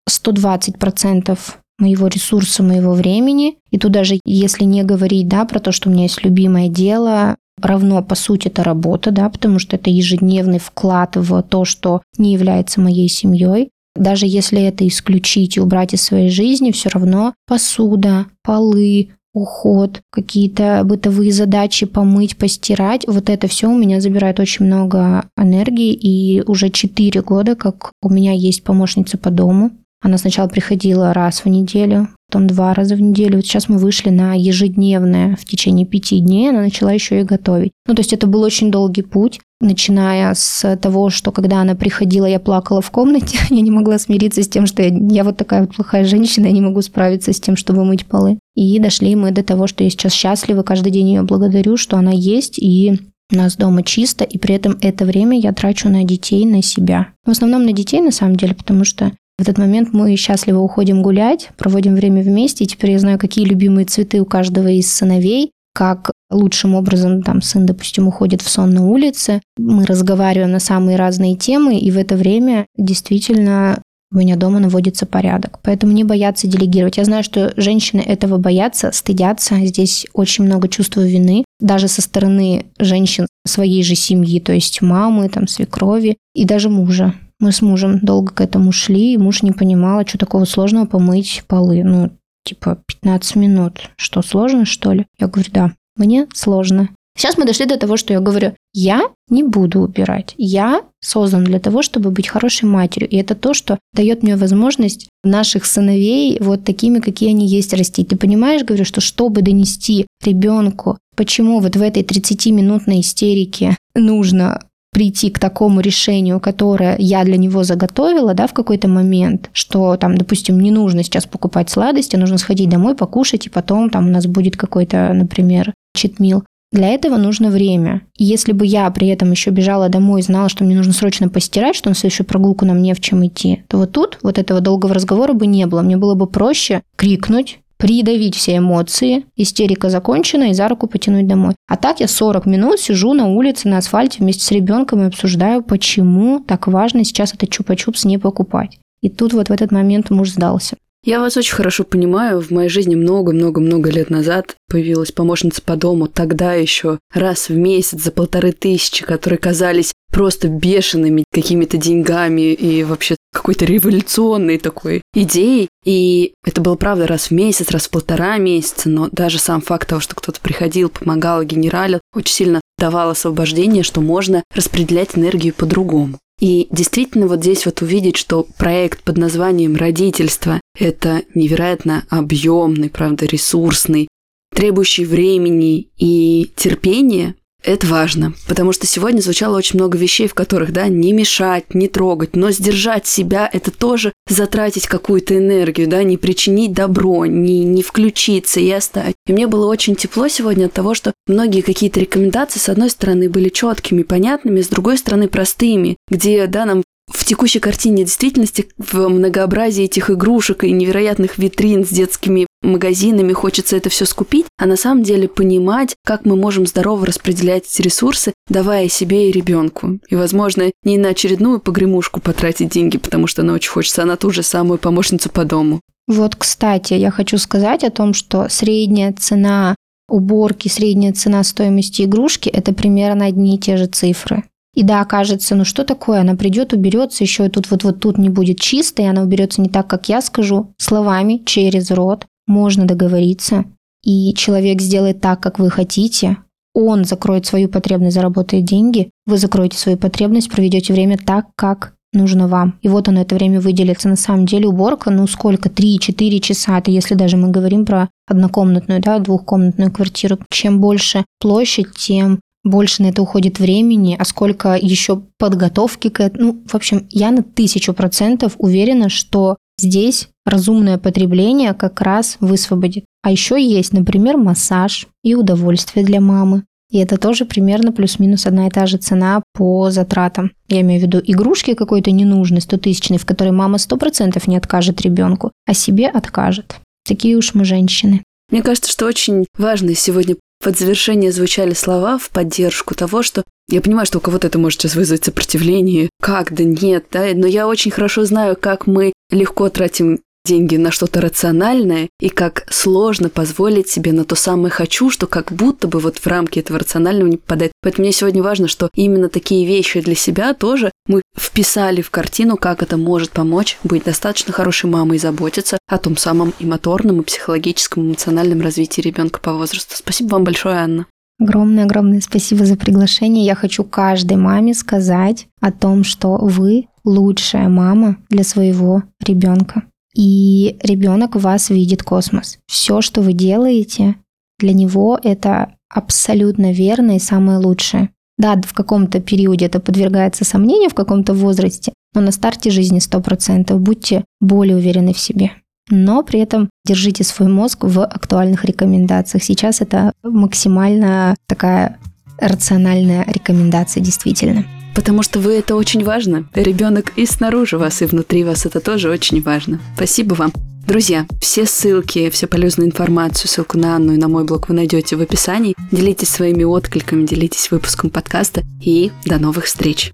120% моего ресурса, моего времени. И тут даже если не говорить да, про то, что у меня есть любимое дело, равно, по сути, это работа, да, потому что это ежедневный вклад в то, что не является моей семьей. даже если это исключить и убрать из своей жизни, все равно посуда, полы, уход, какие-то бытовые задачи, помыть, постирать, вот это все у меня забирает очень много энергии, и уже 4 года, как у меня есть помощница по дому, она сначала приходила раз в неделю, потом два раза в неделю. Вот сейчас мы вышли на ежедневное. В течение пяти дней она начала еще и готовить. Ну, то есть это был очень долгий путь, начиная с того, что когда она приходила, я плакала в комнате, я не могла смириться с тем, что я, я вот такая вот плохая женщина, я не могу справиться с тем, чтобы мыть полы. И дошли мы до того, что я сейчас счастлива, каждый день ее благодарю, что она есть, и у нас дома чисто, и при этом это время я трачу на детей, на себя. В основном на детей, на самом деле, потому что в этот момент мы счастливо уходим гулять, проводим время вместе, и теперь я знаю, какие любимые цветы у каждого из сыновей, как лучшим образом там сын, допустим, уходит в сон на улице. Мы разговариваем на самые разные темы, и в это время действительно у меня дома наводится порядок. Поэтому не бояться делегировать. Я знаю, что женщины этого боятся, стыдятся. Здесь очень много чувства вины, даже со стороны женщин своей же семьи, то есть мамы, там, свекрови и даже мужа. Мы с мужем долго к этому шли, и муж не понимал, а что такого сложного помыть полы. Ну, типа 15 минут. Что, сложно, что ли? Я говорю, да, мне сложно. Сейчас мы дошли до того, что я говорю, я не буду убирать. Я создан для того, чтобы быть хорошей матерью. И это то, что дает мне возможность наших сыновей вот такими, какие они есть, растить. Ты понимаешь, говорю, что чтобы донести ребенку, почему вот в этой 30-минутной истерике нужно прийти к такому решению, которое я для него заготовила, да, в какой-то момент, что там, допустим, не нужно сейчас покупать сладости, нужно сходить домой, покушать, и потом там у нас будет какой-то, например, читмил. Для этого нужно время. И если бы я при этом еще бежала домой и знала, что мне нужно срочно постирать, что на следующую прогулку нам не в чем идти, то вот тут вот этого долгого разговора бы не было. Мне было бы проще крикнуть, придавить все эмоции, истерика закончена и за руку потянуть домой. А так я 40 минут сижу на улице, на асфальте вместе с ребенком и обсуждаю, почему так важно сейчас этот чупа-чупс не покупать. И тут вот в этот момент муж сдался. Я вас очень хорошо понимаю. В моей жизни много-много-много лет назад появилась помощница по дому. Тогда еще раз в месяц за полторы тысячи, которые казались просто бешеными какими-то деньгами и вообще какой-то революционной такой идеей. И это было, правда, раз в месяц, раз в полтора месяца, но даже сам факт того, что кто-то приходил, помогал, генералил, очень сильно давал освобождение, что можно распределять энергию по-другому. И действительно вот здесь вот увидеть, что проект под названием «Родительство» — это невероятно объемный, правда, ресурсный, требующий времени и терпения, это важно, потому что сегодня звучало очень много вещей, в которых, да, не мешать, не трогать, но сдержать себя – это тоже затратить какую-то энергию, да, не причинить добро, не, не включиться и оставить. И мне было очень тепло сегодня от того, что многие какие-то рекомендации, с одной стороны, были четкими, понятными, с другой стороны, простыми, где, да, нам в текущей картине действительности, в многообразии этих игрушек и невероятных витрин с детскими магазинами хочется это все скупить, а на самом деле понимать, как мы можем здорово распределять эти ресурсы, давая себе и ребенку. И, возможно, не на очередную погремушку потратить деньги, потому что она очень хочется, а на ту же самую помощницу по дому. Вот, кстати, я хочу сказать о том, что средняя цена уборки, средняя цена стоимости игрушки – это примерно одни и те же цифры. И да, кажется, ну что такое, она придет, уберется, еще и тут вот вот тут не будет чисто, и она уберется не так, как я скажу, словами, через рот. Можно договориться, и человек сделает так, как вы хотите. Он закроет свою потребность, заработает деньги, вы закроете свою потребность, проведете время так, как нужно вам. И вот оно это время выделится. На самом деле уборка, ну сколько, 3-4 часа, это если даже мы говорим про однокомнатную, да, двухкомнатную квартиру. Чем больше площадь, тем больше на это уходит времени, а сколько еще подготовки к этому. Ну, в общем, я на тысячу процентов уверена, что здесь разумное потребление как раз высвободит. А еще есть, например, массаж и удовольствие для мамы. И это тоже примерно плюс-минус одна и та же цена по затратам. Я имею в виду игрушки какой-то ненужной, 100 тысячной, в которой мама 100% не откажет ребенку, а себе откажет. Такие уж мы женщины. Мне кажется, что очень важно сегодня под завершение звучали слова в поддержку того, что я понимаю, что у кого-то это может сейчас вызвать сопротивление. Как? Да нет, да? Но я очень хорошо знаю, как мы легко тратим деньги на что-то рациональное и как сложно позволить себе на то самое «хочу», что как будто бы вот в рамки этого рационального не попадает. Поэтому мне сегодня важно, что именно такие вещи для себя тоже мы вписали в картину, как это может помочь быть достаточно хорошей мамой и заботиться о том самом и моторном, и психологическом, и эмоциональном развитии ребенка по возрасту. Спасибо вам большое, Анна. Огромное-огромное спасибо за приглашение. Я хочу каждой маме сказать о том, что вы лучшая мама для своего ребенка. И ребенок вас видит космос. Все, что вы делаете, для него это абсолютно верно и самое лучшее. Да, в каком-то периоде это подвергается сомнению, в каком-то возрасте, но на старте жизни 100%. Будьте более уверены в себе. Но при этом держите свой мозг в актуальных рекомендациях. Сейчас это максимально такая рациональная рекомендация, действительно. Потому что вы это очень важно. Ребенок и снаружи вас, и внутри вас это тоже очень важно. Спасибо вам. Друзья, все ссылки, всю полезную информацию, ссылку на Анну и на мой блог вы найдете в описании. Делитесь своими откликами, делитесь выпуском подкаста и до новых встреч.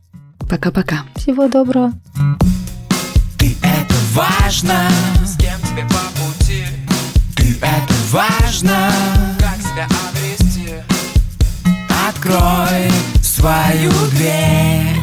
Пока-пока. Всего доброго. Ты это важно, с кем тебе по пути. Ты это важно, как себя обрести. Открой свою дверь.